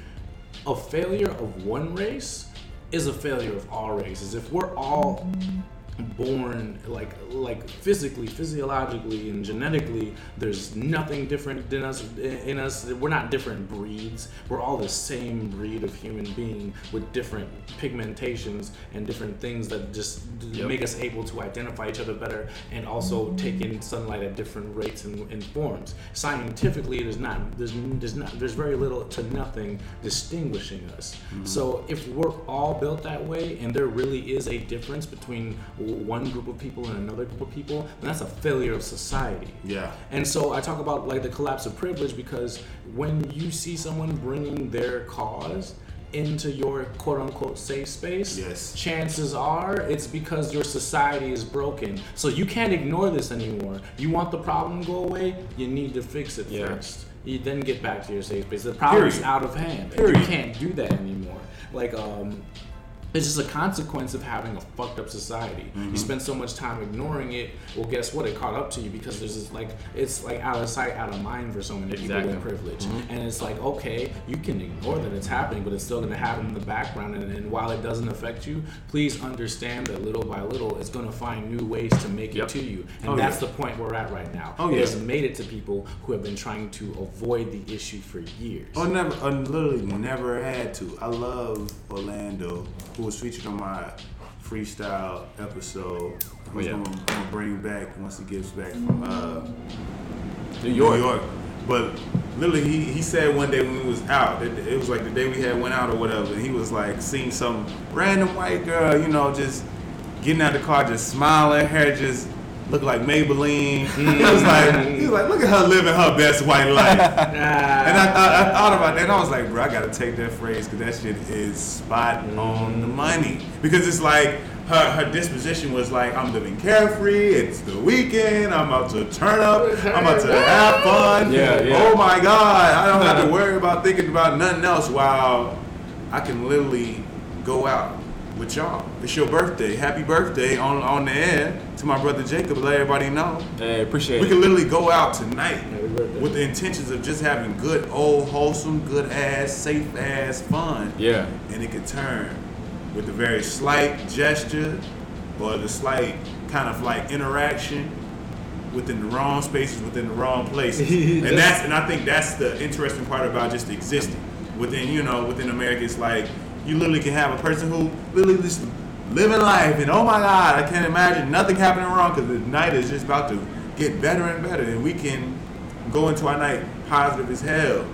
a failure of one race is a failure of all races. If we're all born like like physically, physiologically, and genetically, there's nothing different than us in us. We're not different breeds. We're all the same breed of human being with different pigmentations and different things that just Yep. make us able to identify each other better and also take in sunlight at different rates and, and forms. Scientifically, there's not there's there's not there's very little to nothing distinguishing us. Mm-hmm. So if we're all built that way, and there really is a difference between one group of people and another group of people, then that's a failure of society. Yeah. And so I talk about like the collapse of privilege because when you see someone bringing their cause into your quote unquote safe space, Yes. chances are it's because your society is broken. So you can't ignore this anymore. You want the problem to go away, you need to fix it Yeah. first. You then get back to your safe space. The problem's Period. out of hand. Period. You can't do that anymore. Like um it's just a consequence of having a fucked up society. Mm-hmm. You spend so much time ignoring it. Well, guess what? It caught up to you because there's this like it's like out of sight, out of mind for so many people Exactly. with privilege. Mm-hmm. And it's like okay, you can ignore that it's happening, but it's still going to happen in the background. And, and while it doesn't affect you, please understand that little by little, it's going to find new ways to make Yep. it to you. And Oh, that's yeah. the point we're at right now. Oh, it yeah. has made it to people who have been trying to avoid the issue for years. Oh, never, I literally never had to. I love Orlando, who was featured on my freestyle episode. Who's yeah. gonna, gonna bring back once he gets back from uh, New York. New York. But literally, he, he said one day when we was out, it, it was like the day we had went out or whatever. He was like seeing some random white girl, you know, just getting out of the car, just smiling, hair just looked like Maybelline. Mm. he was like, he was like, look at her living her best white life. And I, I, I thought about that, and I was like, bro, I gotta take that phrase because that shit is spot mm. on the money. Because it's like her her disposition was like, I'm living carefree. It's the weekend. I'm about to turn up. I'm about to have fun. Yeah, yeah. Oh my god, I don't have to worry about thinking about nothing else. While I can literally go out, with y'all. It's your birthday. Happy birthday on on the air to my brother Jacob. Let everybody know. Hey, appreciate We it. can literally go out tonight with the intentions of just having good, old, wholesome, good ass, safe ass fun. Yeah. And it could turn with a very slight gesture or the slight kind of like interaction within the wrong spaces, within the wrong places. and that's and I think that's the interesting part about just existing. Within, you know, within America, it's like you literally can have a person who literally just living life and oh my god, I can't imagine nothing happening wrong because the night is just about to get better and better and we can go into our night positive as hell.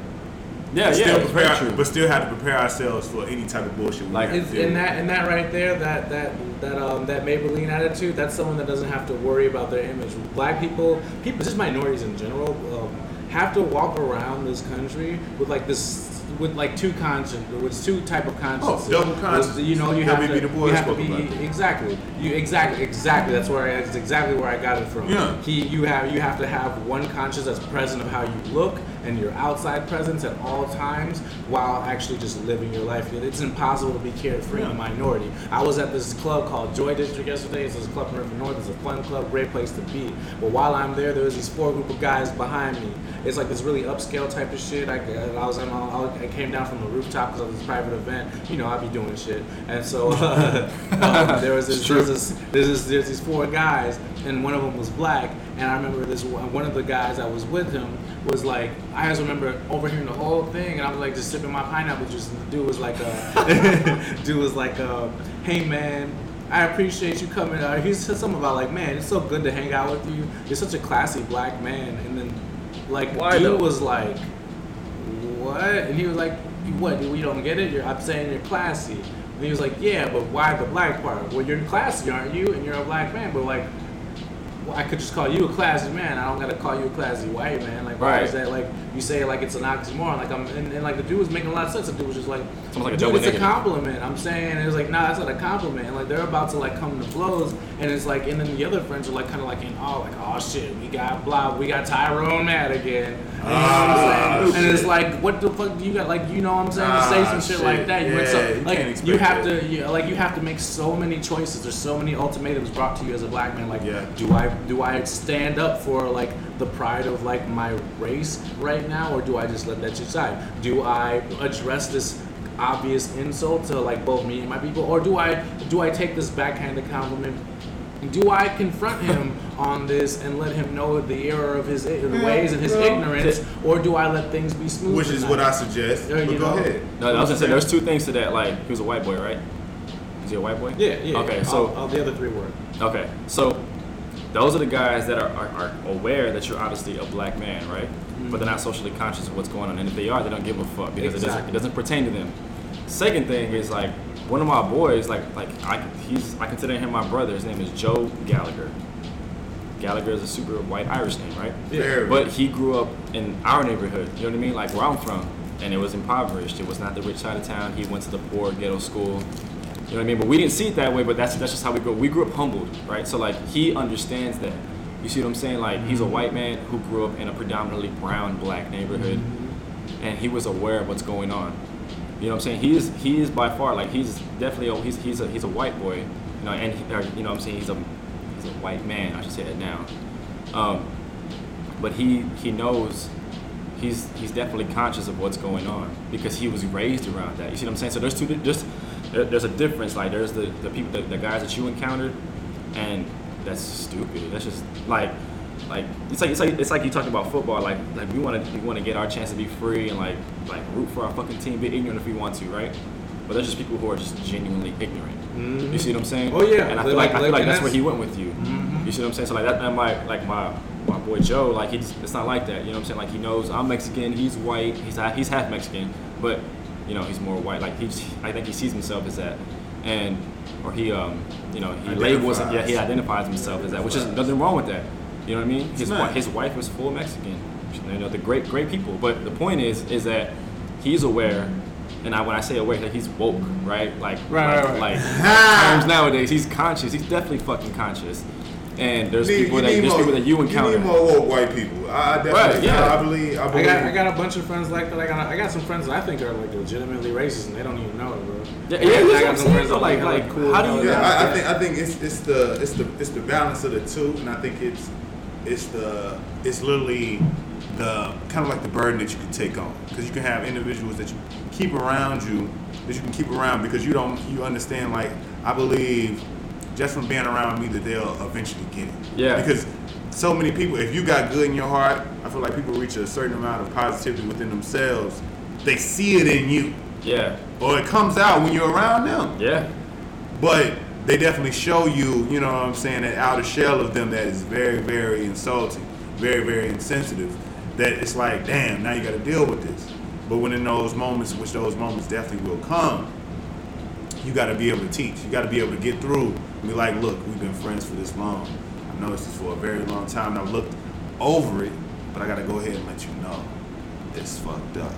Yeah, But yeah. still prepare, very true. but still have to prepare ourselves for any type of bullshit. we Like, have to It's, deal and with. that and that right there, that that that um that Maybelline attitude, that's someone that doesn't have to worry about their image. Black people, people, just minorities in general, um, have to walk around this country with like this. With like two conscience, with two type of conscience. Oh, double conscience. You know, you have to, you have to be about exactly. You exactly, exactly. That's where I, that's exactly where I got it from. Yeah. He, you have you have to have one conscience that's present of how you look and your outside presence at all times while actually just living your life. It's impossible to be carefree in a minority. I was at this club called Joy District yesterday. It's this club in River North. It's a fun club, great place to be. But while I'm there, there was these four group of guys behind me. It's like this really upscale type of shit. I, I was on, I came down from the rooftop because of this private event. You know, I'd be doing shit, and so uh, um, there was this, there was this, there's this, there's these four guys, and one of them was black. And I remember this one one of the guys that was with him was like, I just remember overhearing the whole thing, and I was like just sipping my pineapple juice, and the dude was like, uh, dude was like, uh, hey man. I appreciate you coming out. He said something about like, man, it's so good to hang out with you. You're such a classy black man. And then, like, Why dude though? was like, what? And he was like, what? You don't get it? You're, I'm saying you're classy. And he was like, yeah, but why the black part? Well, you're classy, aren't you? And you're a black man. But like, well, I could just call you a classy man. I don't gotta call you a classy white man. Like, why Right. is that? Like, you say it like it's an oxymoron. Like, I'm and, and like the dude was making a lot of sense. The dude was just like, Sounds like a dude, it's a compliment. I'm saying it was like, nah, that's not a compliment. And like they're about to like come to blows, and it's like, and then the other friends are like, kind of like in awe, like, oh shit, we got blah, we got Tyrone mad again. And, you know what and it's like, what the fuck do you got? Like, you know what I'm saying? To say Ah, some shit, shit. like that. You, Yeah, so, you like, you have that. to, you, like, you have to make so many choices. There's so many ultimatums brought to you as a black man. Like, Yeah. do I do I stand up for like the pride of like my race right now, or do I just let that shit slide? Do I address this obvious insult to like both me and my people, or do I do I take this backhanded compliment? Do I confront him on this and let him know the error of his i- ways and his well, ignorance, or do I let things be smooth? Which is what I suggest. Yeah, but go know. ahead. No, I was gonna say there's two things to that. Like he was a white boy, right? Is he a white boy? Yeah, yeah. Okay, all, so all the other three were. okay, so those are the guys that are, are, are aware that you're obviously a black man, right? Mm-hmm. But they're not socially conscious of what's going on, and if they are, they don't give a fuck because it doesn't it doesn't pertain to them. Second thing is like one of my boys, like like I he's I consider him my brother. His name is Joe Gallagher. Gallagher is a super white Irish name, right? Very. But he grew up in our neighborhood, you know what I mean? Like where I'm from. And it was impoverished. It was not the rich side of town. He went to the poor ghetto school. You know what I mean? But we didn't see it that way, but that's that's just how we grew up. We grew up humbled, right? So like he understands that. You see what I'm saying? Like he's a white man who grew up in a predominantly brown black neighborhood and he was aware of what's going on. You know what I'm saying? He is he is by far like he's definitely a, he's he's a he's a white boy, you know, and he, or, you know what I'm saying he's a he's a white man. I should say that now. Um, but he he knows he's he's definitely conscious of what's going on because he was raised around that. You see what I'm saying? So there's two just there, there's a difference. Like there's the the people the, the guys that you encountered, and that's stupid. That's just like like it's like it's like it's like you talking about football. Like like we want to we want to get our chance to be free and like like root for our fucking team, be ignorant if we want to, right? But there's just people who are just genuinely ignorant. Mm-hmm. You see what I'm saying? Oh, yeah. And I feel Like- like, I feel like- that's where he went with you. Mm-hmm. You see what I'm saying? So like that, and my like my my boy Joe, like he's it's not like that. You know what I'm saying? Like he knows I'm Mexican, he's white, he's he's half Mexican, but you know he's more white. Like he's I think he sees himself as that, and or he um you know he labels yeah he Identifies. himself as that, which is nothing wrong with that. You know what I mean? His wife his wife was full Mexican. You know the great great people, but the point is is that he's aware. And I, when I say aware, that he's woke, right? Like, Right, like, right, right. like terms nowadays. He's conscious. He's definitely fucking conscious. And there's You need- people you that need there's more- people that you encounter. need more woke white people. I, I definitely, Right, yeah. I believe, I I got, I got a bunch of friends like that. I got, I got some friends that I think are like legitimately racist, and they don't even know it, bro. Yeah, yeah, I that's got some saying, friends that like- are, like, cool. how do you- Yeah, I, I think I think it's it's the it's the it's the balance of the two, and I think it's it's the it's literally the kind of like the burden that you can take on because you can have individuals that you keep around you that you can keep around because you don't you understand like I believe just from being around me that they'll eventually get it. Yeah. Because so many people, if you got good in your heart, I feel like people reach a certain amount of positivity within themselves. They see it in you, Yeah, or it comes out when you're around them yeah, but they definitely show you, you know what I'm saying, that outer shell of them that is very, very insulting, very, very insensitive. That it's like, damn, now you got to deal with this. But when in those moments, which those moments definitely will come, you got to be able to teach. You got to be able to get through be like, look, we've been friends for this long. I've known this for a very long time. And I've looked over it, but I got to go ahead and let you know this fucked up.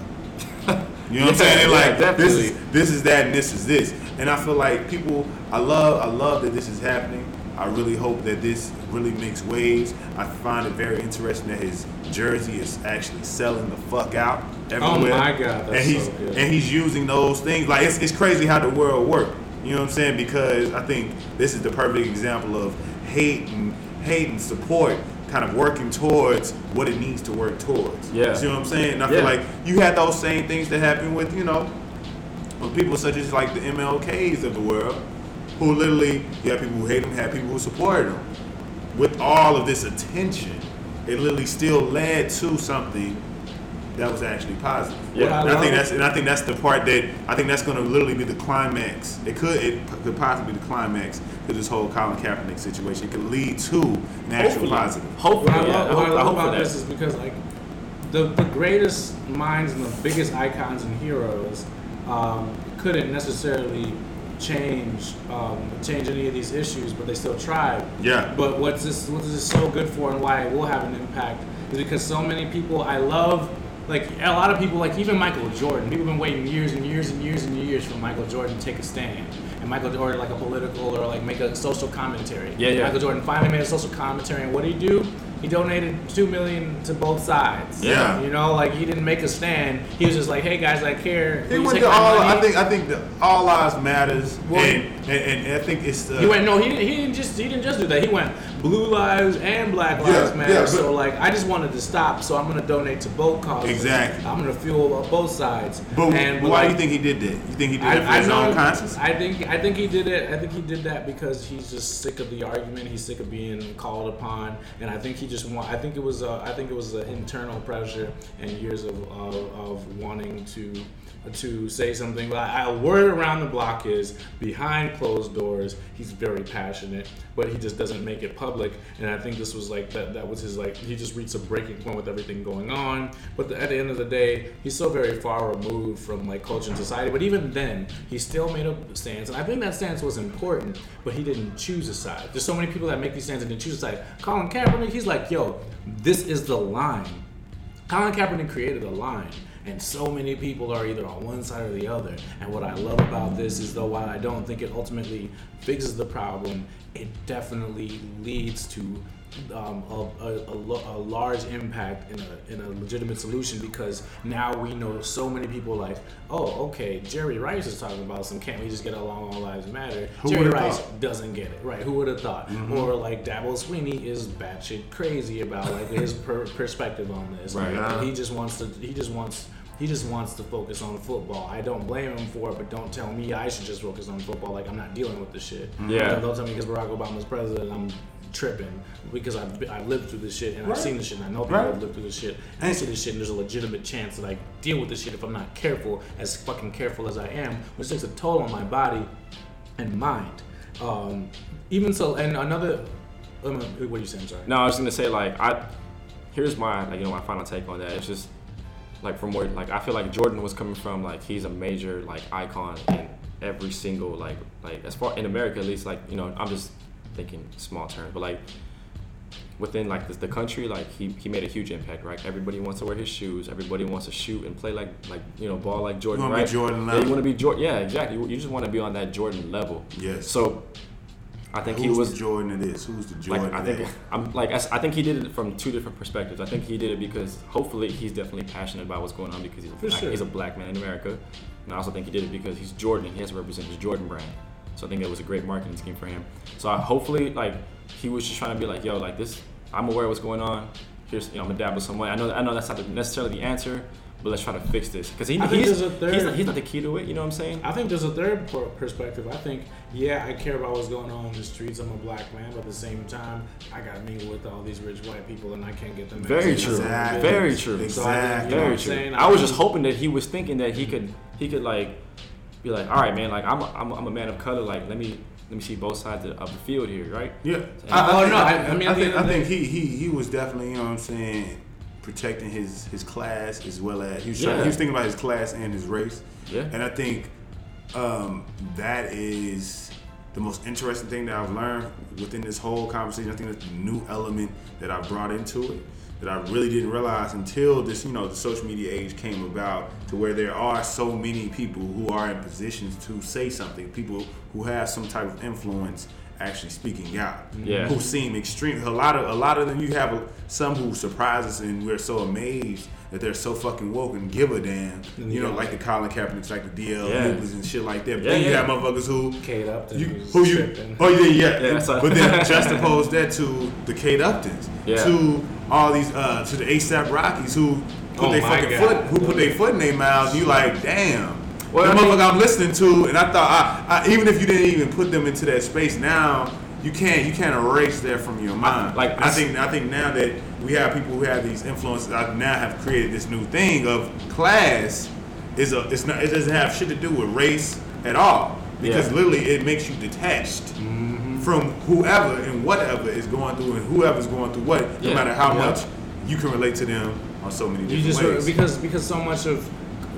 You know what I'm Yeah, saying? yeah, like this is this is that and this is this. And I feel like people I love I love that this is happening. I really hope that this really makes waves. I find it very interesting that his jersey is actually selling the fuck out everywhere. Oh my God, that's and he's so and he's using those things. Like it's, it's crazy how the world works. You know what I'm saying? Because I think this is the perfect example of hate and hate and support kind of working towards what it needs to work towards. Yeah. See what I'm saying? And I Yeah. feel like you had those same things that happen with, you know, with people such as like the MLKs of the world, who literally, you have people who hate them, have people who supported them. With all of this attention, it literally still led to something that was actually positive. Yeah. And I think that's and I think that's the part that I think that's going to literally be the climax. It could it could possibly be the climax to this whole Colin Kaepernick situation. It could lead to an actual hopefully, positive. hopefully, What I yeah, love, I what hope, I I love hope for about that. this is because like the the greatest minds and the biggest icons and heroes um, couldn't necessarily change um, change any of these issues, but they still tried. Yeah. But what's this what is this so good for and why it will have an impact is because so many people I love like a lot of people like even Michael Jordan. People have been waiting years and years and years and years for Michael Jordan to take a stand. And Michael Jordan like a political or like make a social commentary. Yeah, yeah. Michael Jordan finally made a social commentary and what did he do? He donated two million to both sides. Yeah. You know, like he didn't make a stand. He was just like, Hey guys, I care. He went to all. money?" I think. I think that all lives matters, Well- and, and and I think it's the. He went no. He didn't. He didn't just. He didn't just do that. He went blue lives and black lives Yeah, matter. yeah, so like, I just wanted to stop. So I'm gonna donate to both causes. Exactly. I'm gonna fuel both sides. But, and but why like, do you think he did that? You think he did I, it for I his know. own conscience? I think. I think he did it. I think he did that because he's just sick of the argument. He's sick of being called upon, and I think he just want. I think it was. Uh, I think it was an internal pressure and years of of, of wanting to to say something. But a word around the block is behind closed doors. He's very passionate, but he just doesn't make it public. And I think this was like that. That was his like. He just reached a breaking point with everything going on. But the, at the end of the day, he's so very far removed from like culture and society. But even then, he still made a stance, and I think that stance was important. But he didn't choose a side. There's so many people that make these stands and didn't choose a side. Colin Kaepernick, he's like, yo, this is the line. Colin Kaepernick created a line, and so many people are either on one side or the other. And what I love about this is, though, while I don't think it ultimately fixes the problem, it definitely leads to um, a, a, a, a large impact in a, in a legitimate solution because now we know so many people like, oh, okay, Jerry Rice is talking about some can't we just get along, all lives matter. Who Jerry Rice thought? doesn't get it, right? Who would have thought? Or like Dabo Sweeney is batshit crazy about like his per- perspective on this. Right. And he just wants to. He just wants. He just wants to focus on football. I don't blame him for it, but don't tell me I should just focus on football. Like I'm not dealing with this shit. Yeah. Don't tell me because Barack Obama's president, I'm tripping because I've I've lived through this shit and I've seen this shit and I know people Right. have lived through this shit. And I see this shit and there's a legitimate chance that I deal with this shit if I'm not careful, as fucking careful as I am, which takes a toll on my body and mind. Um, even so, and another. Um, what are you saying? Sorry. No, I was gonna say like I. Here's my like you know my final take on that. It's just like from where like I feel like Jordan was coming from. Like he's a major like icon in every single like like as far in America at least like you know I'm just thinking small terms, but like within like the, the country like he, he made a huge impact right everybody wants to wear his shoes everybody wants to shoot and play like like you know ball like jordan wanna be right Jordan yeah, level. you want to be jordan yeah exactly you just want to be on that jordan level Yes. so I think Who's he was the Jordan of this? Who's the Jordan like I think that? I'm like I s- I think he did it from two different perspectives. I think he did it because hopefully he's definitely passionate about what's going on because he's a black, sure. he's a black man in America, and I also think he did it because he's Jordan. and He has to represent his Jordan brand. So I think it was a great marketing scheme for him. So I hopefully like he was just trying to be like, yo, like this, I'm aware of what's going on. Here's you know I'm gonna dabble some way. I know I know that's not necessarily the answer, but let's try to fix this because he, he's, there's a third- he's, not, he's not the key to it. You know what I'm saying? I think there's a third perspective. I think, yeah, I care about what's going on in the streets. I'm a black man, but at the same time, I got to mingle with all these rich white people, and I can't get them. Very true. Exactly. Very true. So I you know Exactly. what Very I'm true. saying? I was just hoping that he was thinking that he could he could like be like, all right, man, like I'm a, I'm a, I'm a man of color. Like let me let me see both sides of, of the field here, right? Yeah. Oh, think- no, I- I mean, I think, I think he, he he was definitely, you know what I'm saying, protecting his his class as well as he was trying, Yeah. he was thinking about his class and his race. Yeah. And I think um, that is the most interesting thing that I've learned within this whole conversation. I think that's the new element that I brought into it that I really didn't realize until this, you know, the social media age came about to where there are so many people who are in positions to say something, people who have some type of influence actually speaking out. Yeah. Who seem extreme. A lot of a lot of them you have some who surprise us and we're so amazed that they're so fucking woke and give a damn. You know, like the Colin Kaepernicks, like the DL Yeah. Hoopers and shit like that. But Yeah, then you yeah. have motherfuckers who Kate Upton you, who you tripping. oh yeah yeah, Yeah, but then just juxtapose that to the Kate Uptons Yeah. to all these uh to the ASAP Rockies who put Oh their fucking God. foot who put their foot in their mouth you like damn. Well, the I mean- motherfucker I'm listening to and I thought I, I even if you didn't even put them into that space now you can't you can't erase that from your mind. like, I think I think now that we have people who have these influences I now have created this new thing of class is a it's not it doesn't have shit to do with race at all. Because Yeah. literally it makes you detached from whoever and whatever is going through and whoever's going through what no matter how Yeah. much you can relate to them on so many You different just ways because because so much of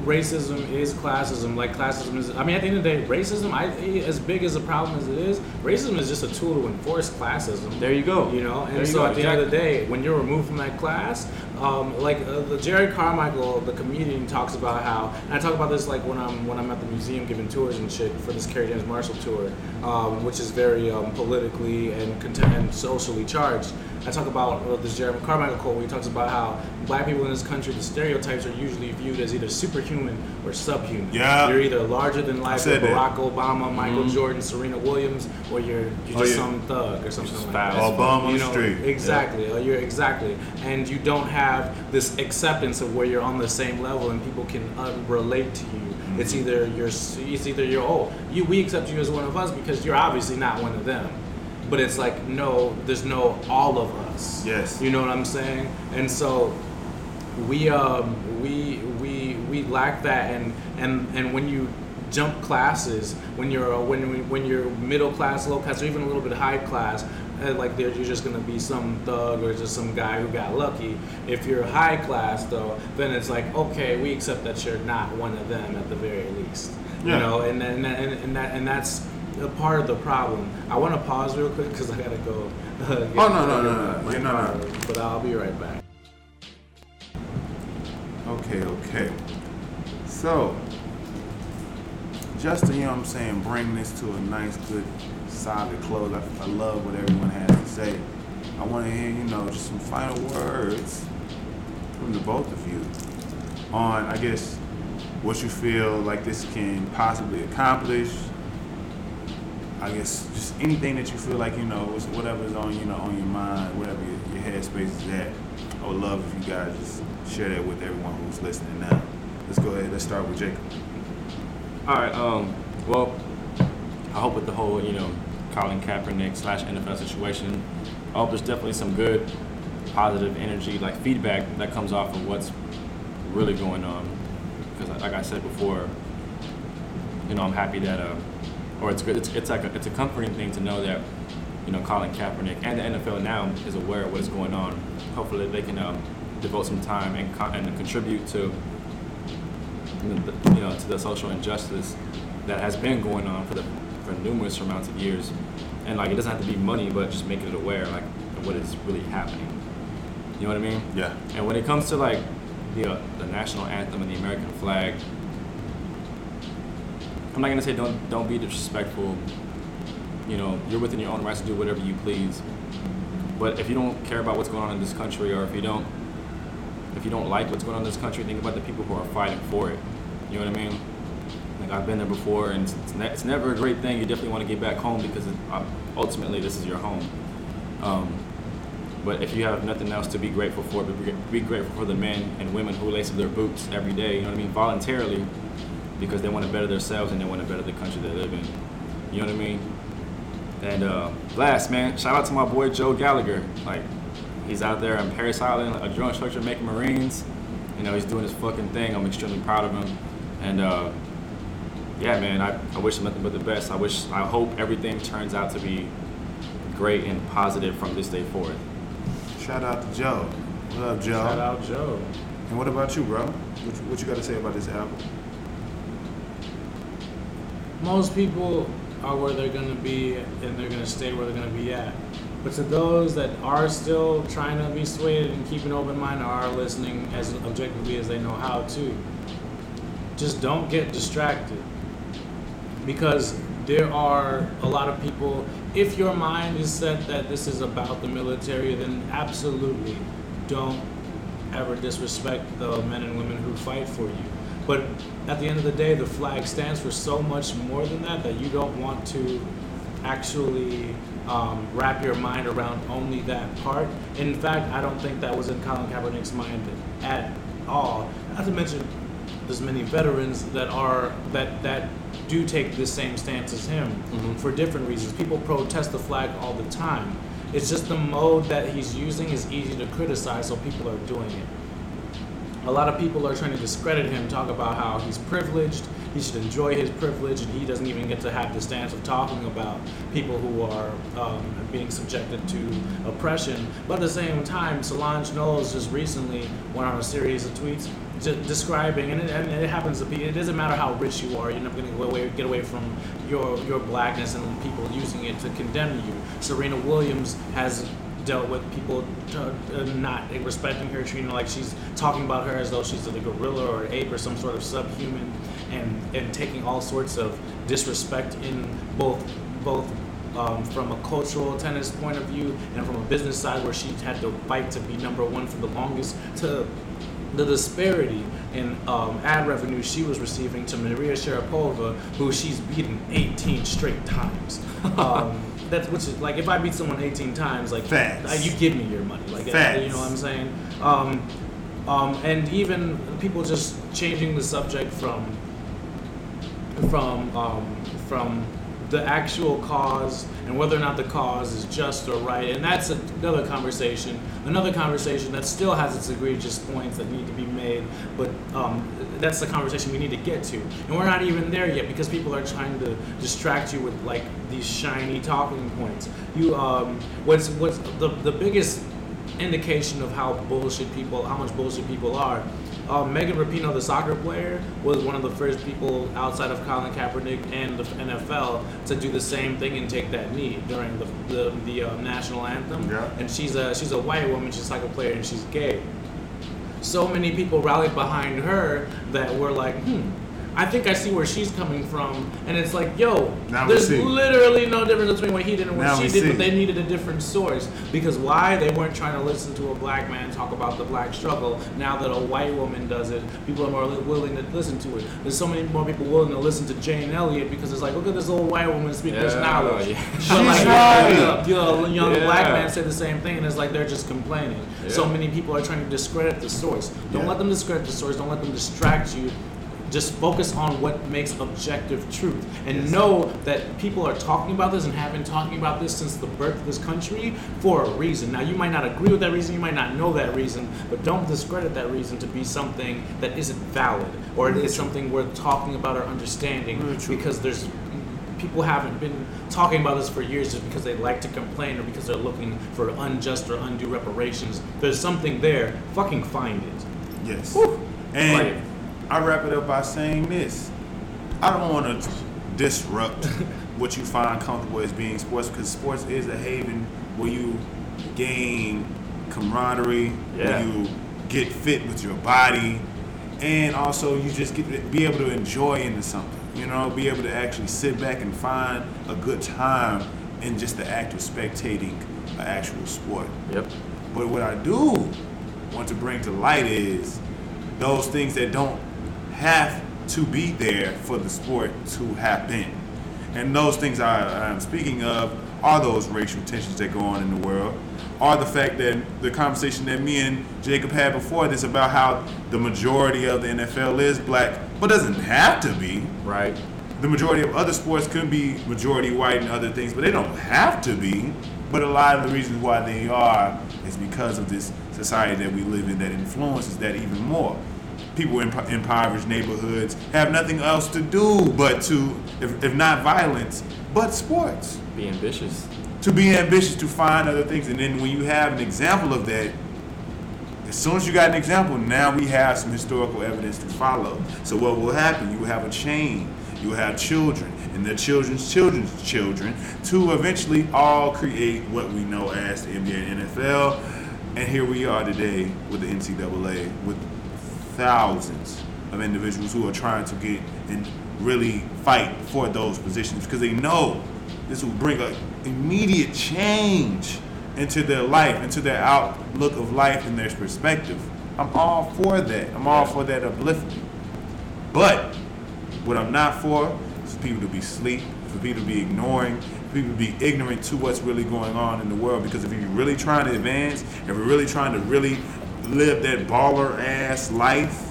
racism is classism. Like classism is. I mean, at the end of the day, racism. I as big as a problem as it is, racism is just a tool to enforce classism. There you go. You know, and There you so go, at the end of the day, when you're removed from that class, um, like uh, the Jerrod Carmichael, the comedian, talks about how, and I talk about this like when I'm when I'm at the museum giving tours and shit for this Kerry James Marshall tour, um, which is very um, politically and content and socially charged. I talk about uh, this Jerrod Carmichael quote where he talks about how black people in this country, the stereotypes are usually viewed as either superhuman or subhuman. Yeah. You're either larger than life, said like that. Barack Obama, Michael Jordan, Serena Williams, or you're you're Oh, just yeah. some thug or something like that. Obama You know, street. Exactly. Or you're exactly, and you don't have this acceptance of where you're on the same level and people can uh, relate to you. Mm-hmm. It's either you're it's either you're oh you we accept you as one of us because you're obviously not one of them. But it's like no, there's no all of us. Yes. You know what I'm saying? And so we um we we we lack that and and and when you jump classes when you're when when you're middle class low class or even a little bit high class uh, like there you're just gonna be some thug or just some guy who got lucky if you're high class though then it's like okay we accept that you're not one of them at the very least you know and and, and, and that and that's a part of the problem i want to pause real quick because i gotta go uh, Oh, no, no, no, no. Yeah, no, no. but i'll be right back Okay, okay. So, just to, you know what I'm saying, bring this to a nice, good, solid close. I, I love what everyone has to say. I want to hear, you know, just some final words from the both of you on, I guess, what you feel like this can possibly accomplish. I guess just anything that you feel like, you know, whatever's on, you know, on your mind, whatever your, your headspace is at. I would love if you guys just share that with everyone who's listening now. Let's go ahead. Let's start with Jacob. All right. Um. Well, I hope with the whole you know Colin Kaepernick slash NFL situation, I hope there's definitely some good, positive energy, like feedback that comes off of what's really going on. Because like I said before, you know I'm happy that uh, or it's good. It's, it's like a, it's a comforting thing to know that you know Colin Kaepernick and the NFL now is aware of what is going on. Hopefully they can um, devote some time and con- and contribute to you know, to the social injustice that has been going on for the for numerous amounts of years. And like it doesn't have to be money, but just making it aware like of what is really happening. You know what I mean? Yeah. And when it comes to like the uh, the national anthem and the American flag, I'm not gonna say don't don't be disrespectful. You know, you're within your own rights to do whatever you please. But if you don't care about what's going on in this country, or if you don't, if you don't like what's going on in this country, think about the people who are fighting for it. You know what I mean? I've been there before, and it's, ne- it's never a great thing. You definitely want to get back home because it, uh, ultimately this is your home. Um, but if you have nothing else to be grateful for, be, grateful for the men and women who lace up their boots every day. You know what I mean? Voluntarily, because they want to better themselves and they want to better the country they live in. You know what I mean? And uh, last, man, shout out to my boy Joe Gallagher. Like, he's out there on Parris Island, a drill instructor making Marines. You know, he's doing his fucking thing. I'm extremely proud of him. And uh, yeah, man, I, I wish him nothing but the best. I wish, I hope everything turns out to be great and positive from this day forward. Shout out to Joe. What up, Joe? Shout out Joe. And what about you, bro? What, you- what you got to say about this album? most people are where they're gonna be and they're gonna stay where they're gonna be at. But to those that are still trying to be swayed and keep an open mind or are listening as objectively as they know how to, just don't get distracted. Because there are a lot of people, if your mind is set that this is about the military, then absolutely don't ever disrespect the men and women who fight for you. But at the end of the day, the flag stands for so much more than that that you don't want to actually um, wrap your mind around only that part. In fact, I don't think that was in Colin Kaepernick's mind at all. Not to mention, there's many veterans that are that that do take the same stance as him for different reasons. People protest the flag all the time. It's just the mode that he's using is easy to criticize, so people are doing it a lot of people are trying to discredit him, talk about how he's privileged, he should enjoy his privilege, and he doesn't even get to have the stance of talking about people who are um, being subjected to oppression. But at the same time, Solange Knowles just recently went on a series of tweets describing, and it, and it happens to be, it doesn't matter how rich you are, you're never going to away, get away from your, your blackness and people using it to condemn you. Serena Williams has dealt with people uh, uh, not respecting her, treating her like she's talking about her as though she's a gorilla or an ape or some sort of subhuman, and and taking all sorts of disrespect in both both. Um, from a cultural tennis point of view and from a business side where she had to fight to be number one for the longest to the disparity in um, ad revenue she was receiving to Maria Sharapova, who she's beaten 18 straight times. Um, that's which is like if I beat someone 18 times, like Facts. uh, you give me your money, like uh, Facts. you know what I'm saying. Um, um, and even people just changing the subject from from um, from the actual cause and whether or not the cause is just or right, and that's another conversation. Another conversation that still has its egregious points that need to be made, but um, that's the conversation we need to get to. And we're not even there yet because people are trying to distract you with like these shiny talking points. You, um, what's what's the the biggest indication of how bullshit people, how much bullshit people are. Um, Megan Rapinoe, the soccer player, was one of the first people outside of Colin Kaepernick and the NFL to do the same thing and take that knee during the the, the uh, national anthem. Yeah. And she's a she's a white woman, she's a soccer player, and she's gay. So many people rallied behind her that were like, hmm. I think I see where she's coming from, and it's like, yo, Now there's literally no difference between what he did and what Now she did, see. but they needed a different source because why they weren't trying to listen to a black man talk about the black struggle now that a white woman does it people are more li- willing to listen to it there's so many more people willing to listen to jane elliott because it's like look at this old white woman speak this knowledge yeah. but like She's right. the, the young Yeah. black man said the same thing and it's like they're just complaining so many people are trying to discredit the source don't Yeah. let them discredit the source don't let them distract you just focus on what makes objective truth and know that people are talking about this and have been talking about this since the birth of this country for a reason. Now, you might not agree with that reason, you might not know that reason, but don't discredit that reason to be something that isn't valid or it is something worth talking about or understanding because there's people haven't been talking about this for years just because they like to complain or because they're looking for unjust or undue reparations. There's something there. Fucking find it. Yes. Whew. And. I wrap it up by saying this. I don't want to disrupt what you find comfortable as being sports because sports is a haven where you gain camaraderie, Yeah. where you get fit with your body, and also you just get to be able to enjoy into something. You know, be able to actually sit back and find a good time in just the act of spectating an actual sport. Yep. But what I do want to bring to light is those things that don't have to be there for the sport to happen. And those things I, I'm speaking of are those racial tensions that go on in the world, are the fact that the conversation that me and Jacob had before this about how the majority of the NFL is black, but doesn't have to be. Right. The majority of other sports could be majority white and other things, but they don't have to be. But a lot of the reasons why they are is because of this society that we live in that influences that even more. People in impoverished neighborhoods have nothing else to do but to, if, if not violence, but sports. Be ambitious. To be ambitious, to find other things. And then when you have an example of that, as soon as you got an example, now we have some historical evidence to follow. So what will happen? You will have a chain. You will have children and their children's children's children to eventually all create what we know as the NBA and NFL. And here we are today with the NCAA with thousands of individuals who are trying to get and really fight for those positions because they know this will bring an immediate change into their life, into their outlook of life and their perspective. I'm all for that. I'm all for that uplifting. But what I'm not for is people to be asleep, for people to be ignoring, for people to be ignorant to what's really going on in the world. Because if you're really trying to advance, if we're really trying to really live that baller ass life,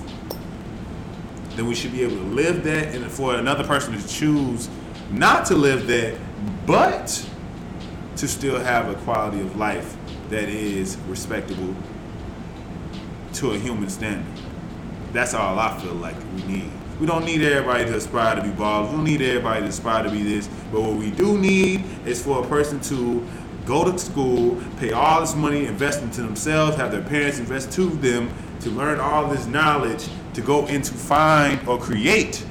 then we should be able to live that. And for another person to choose not to live that, but to still have a quality of life that is respectable to a human standard. That's all I feel like we need. We don't need everybody to aspire to be ballers. We don't need everybody to aspire to be this. But what we do need is for a person to go to school, pay all this money, invest into themselves, have their parents invest to them to learn all this knowledge to go into find or create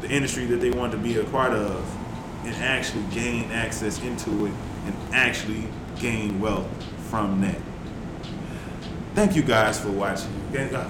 the industry that they want to be a part of and actually gain access into it and actually gain wealth from that. Thank you guys for watching.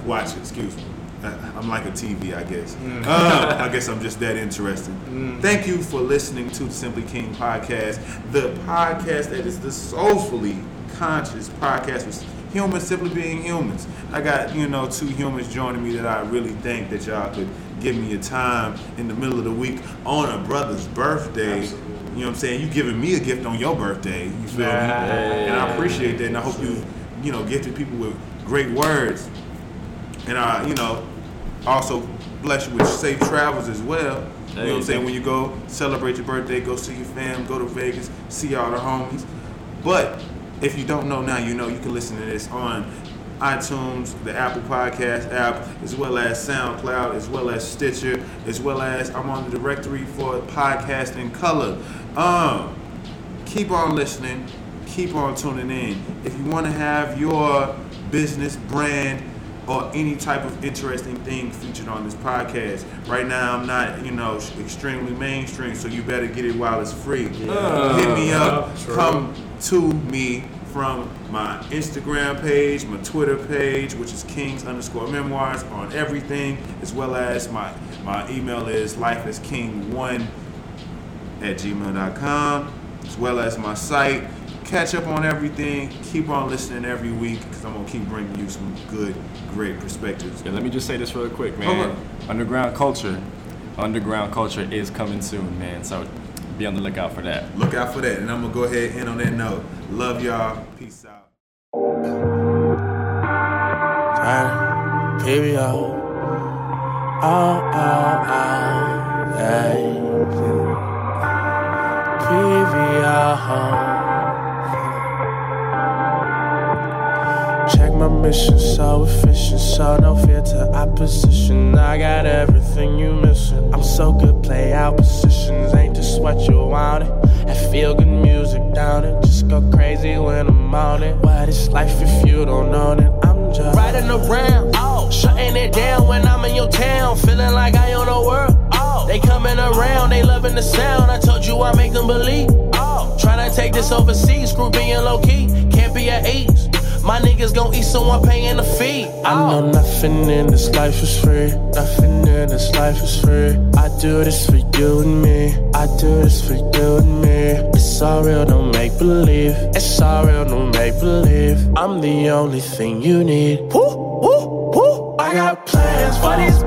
Watching, excuse me. I'm like a TV, I guess. Mm. Uh, I guess I'm just that interested. Mm. Thank you for listening to the Simply King podcast, the podcast that is the soulfully conscious podcast with humans simply being humans. I got, you know, two humans joining me that I really think that y'all could give me a time in the middle of the week on a brother's birthday. Absolutely. You know what I'm saying? You giving me a gift on your birthday. You feel yeah. me? And I appreciate that. And I hope you, you know, gifted people with great words. And I, you know, also bless you with safe travels as well. You know what I'm saying? When you go celebrate your birthday, go see your fam, go to Vegas, see all the homies. But if you don't know now, you know you can listen to this on iTunes, the Apple Podcast app, as well as SoundCloud, as well as Stitcher, as well as I'm on the directory for podcast in color. Um, keep on listening, keep on tuning in. If you want to have your business, brand, or any type of interesting thing featured on this podcast. Right now, I'm not, you know, extremely mainstream, so you better get it while it's free. Yeah. Hit me up. Come to me from my Instagram page, my Twitter page, which is Kings underscore memoirs on everything, as well as my, my email is lifeasking1 at gmail.com, as well as my site. Catch up on everything. Keep on listening every week because I'm going to keep bringing you some good, great perspectives. Yeah, let me just say this real quick, man. Underground culture, underground culture is coming soon, man. So be on the lookout for that. Look out for that. And I'm going to go ahead and end on that note. Love y'all. Peace out. PVO. Oh, oh, oh. Hey. PVO. Check my mission, so efficient, so no fear to opposition. I got everything you missing. I'm so good, play out positions, ain't just what you wanted. I feel good music down it, just go crazy when I'm on it. What is life if you don't know it? I'm just riding around, oh, shutting it down when I'm in your town, feeling like I own the world. Oh, they coming around, they loving the sound. I told you I make them believe. Oh, trying to take this overseas, screw being low key, can't be at ease. My niggas gon' eat, so I'm paying the fee. I oh. know nothing in this life is free. Nothing in this life is free. I do this for you and me. I do this for you and me. It's all real, don't make believe. It's all real, don't make believe. I'm the only thing you need. Woo, woo, woo. I got plans for these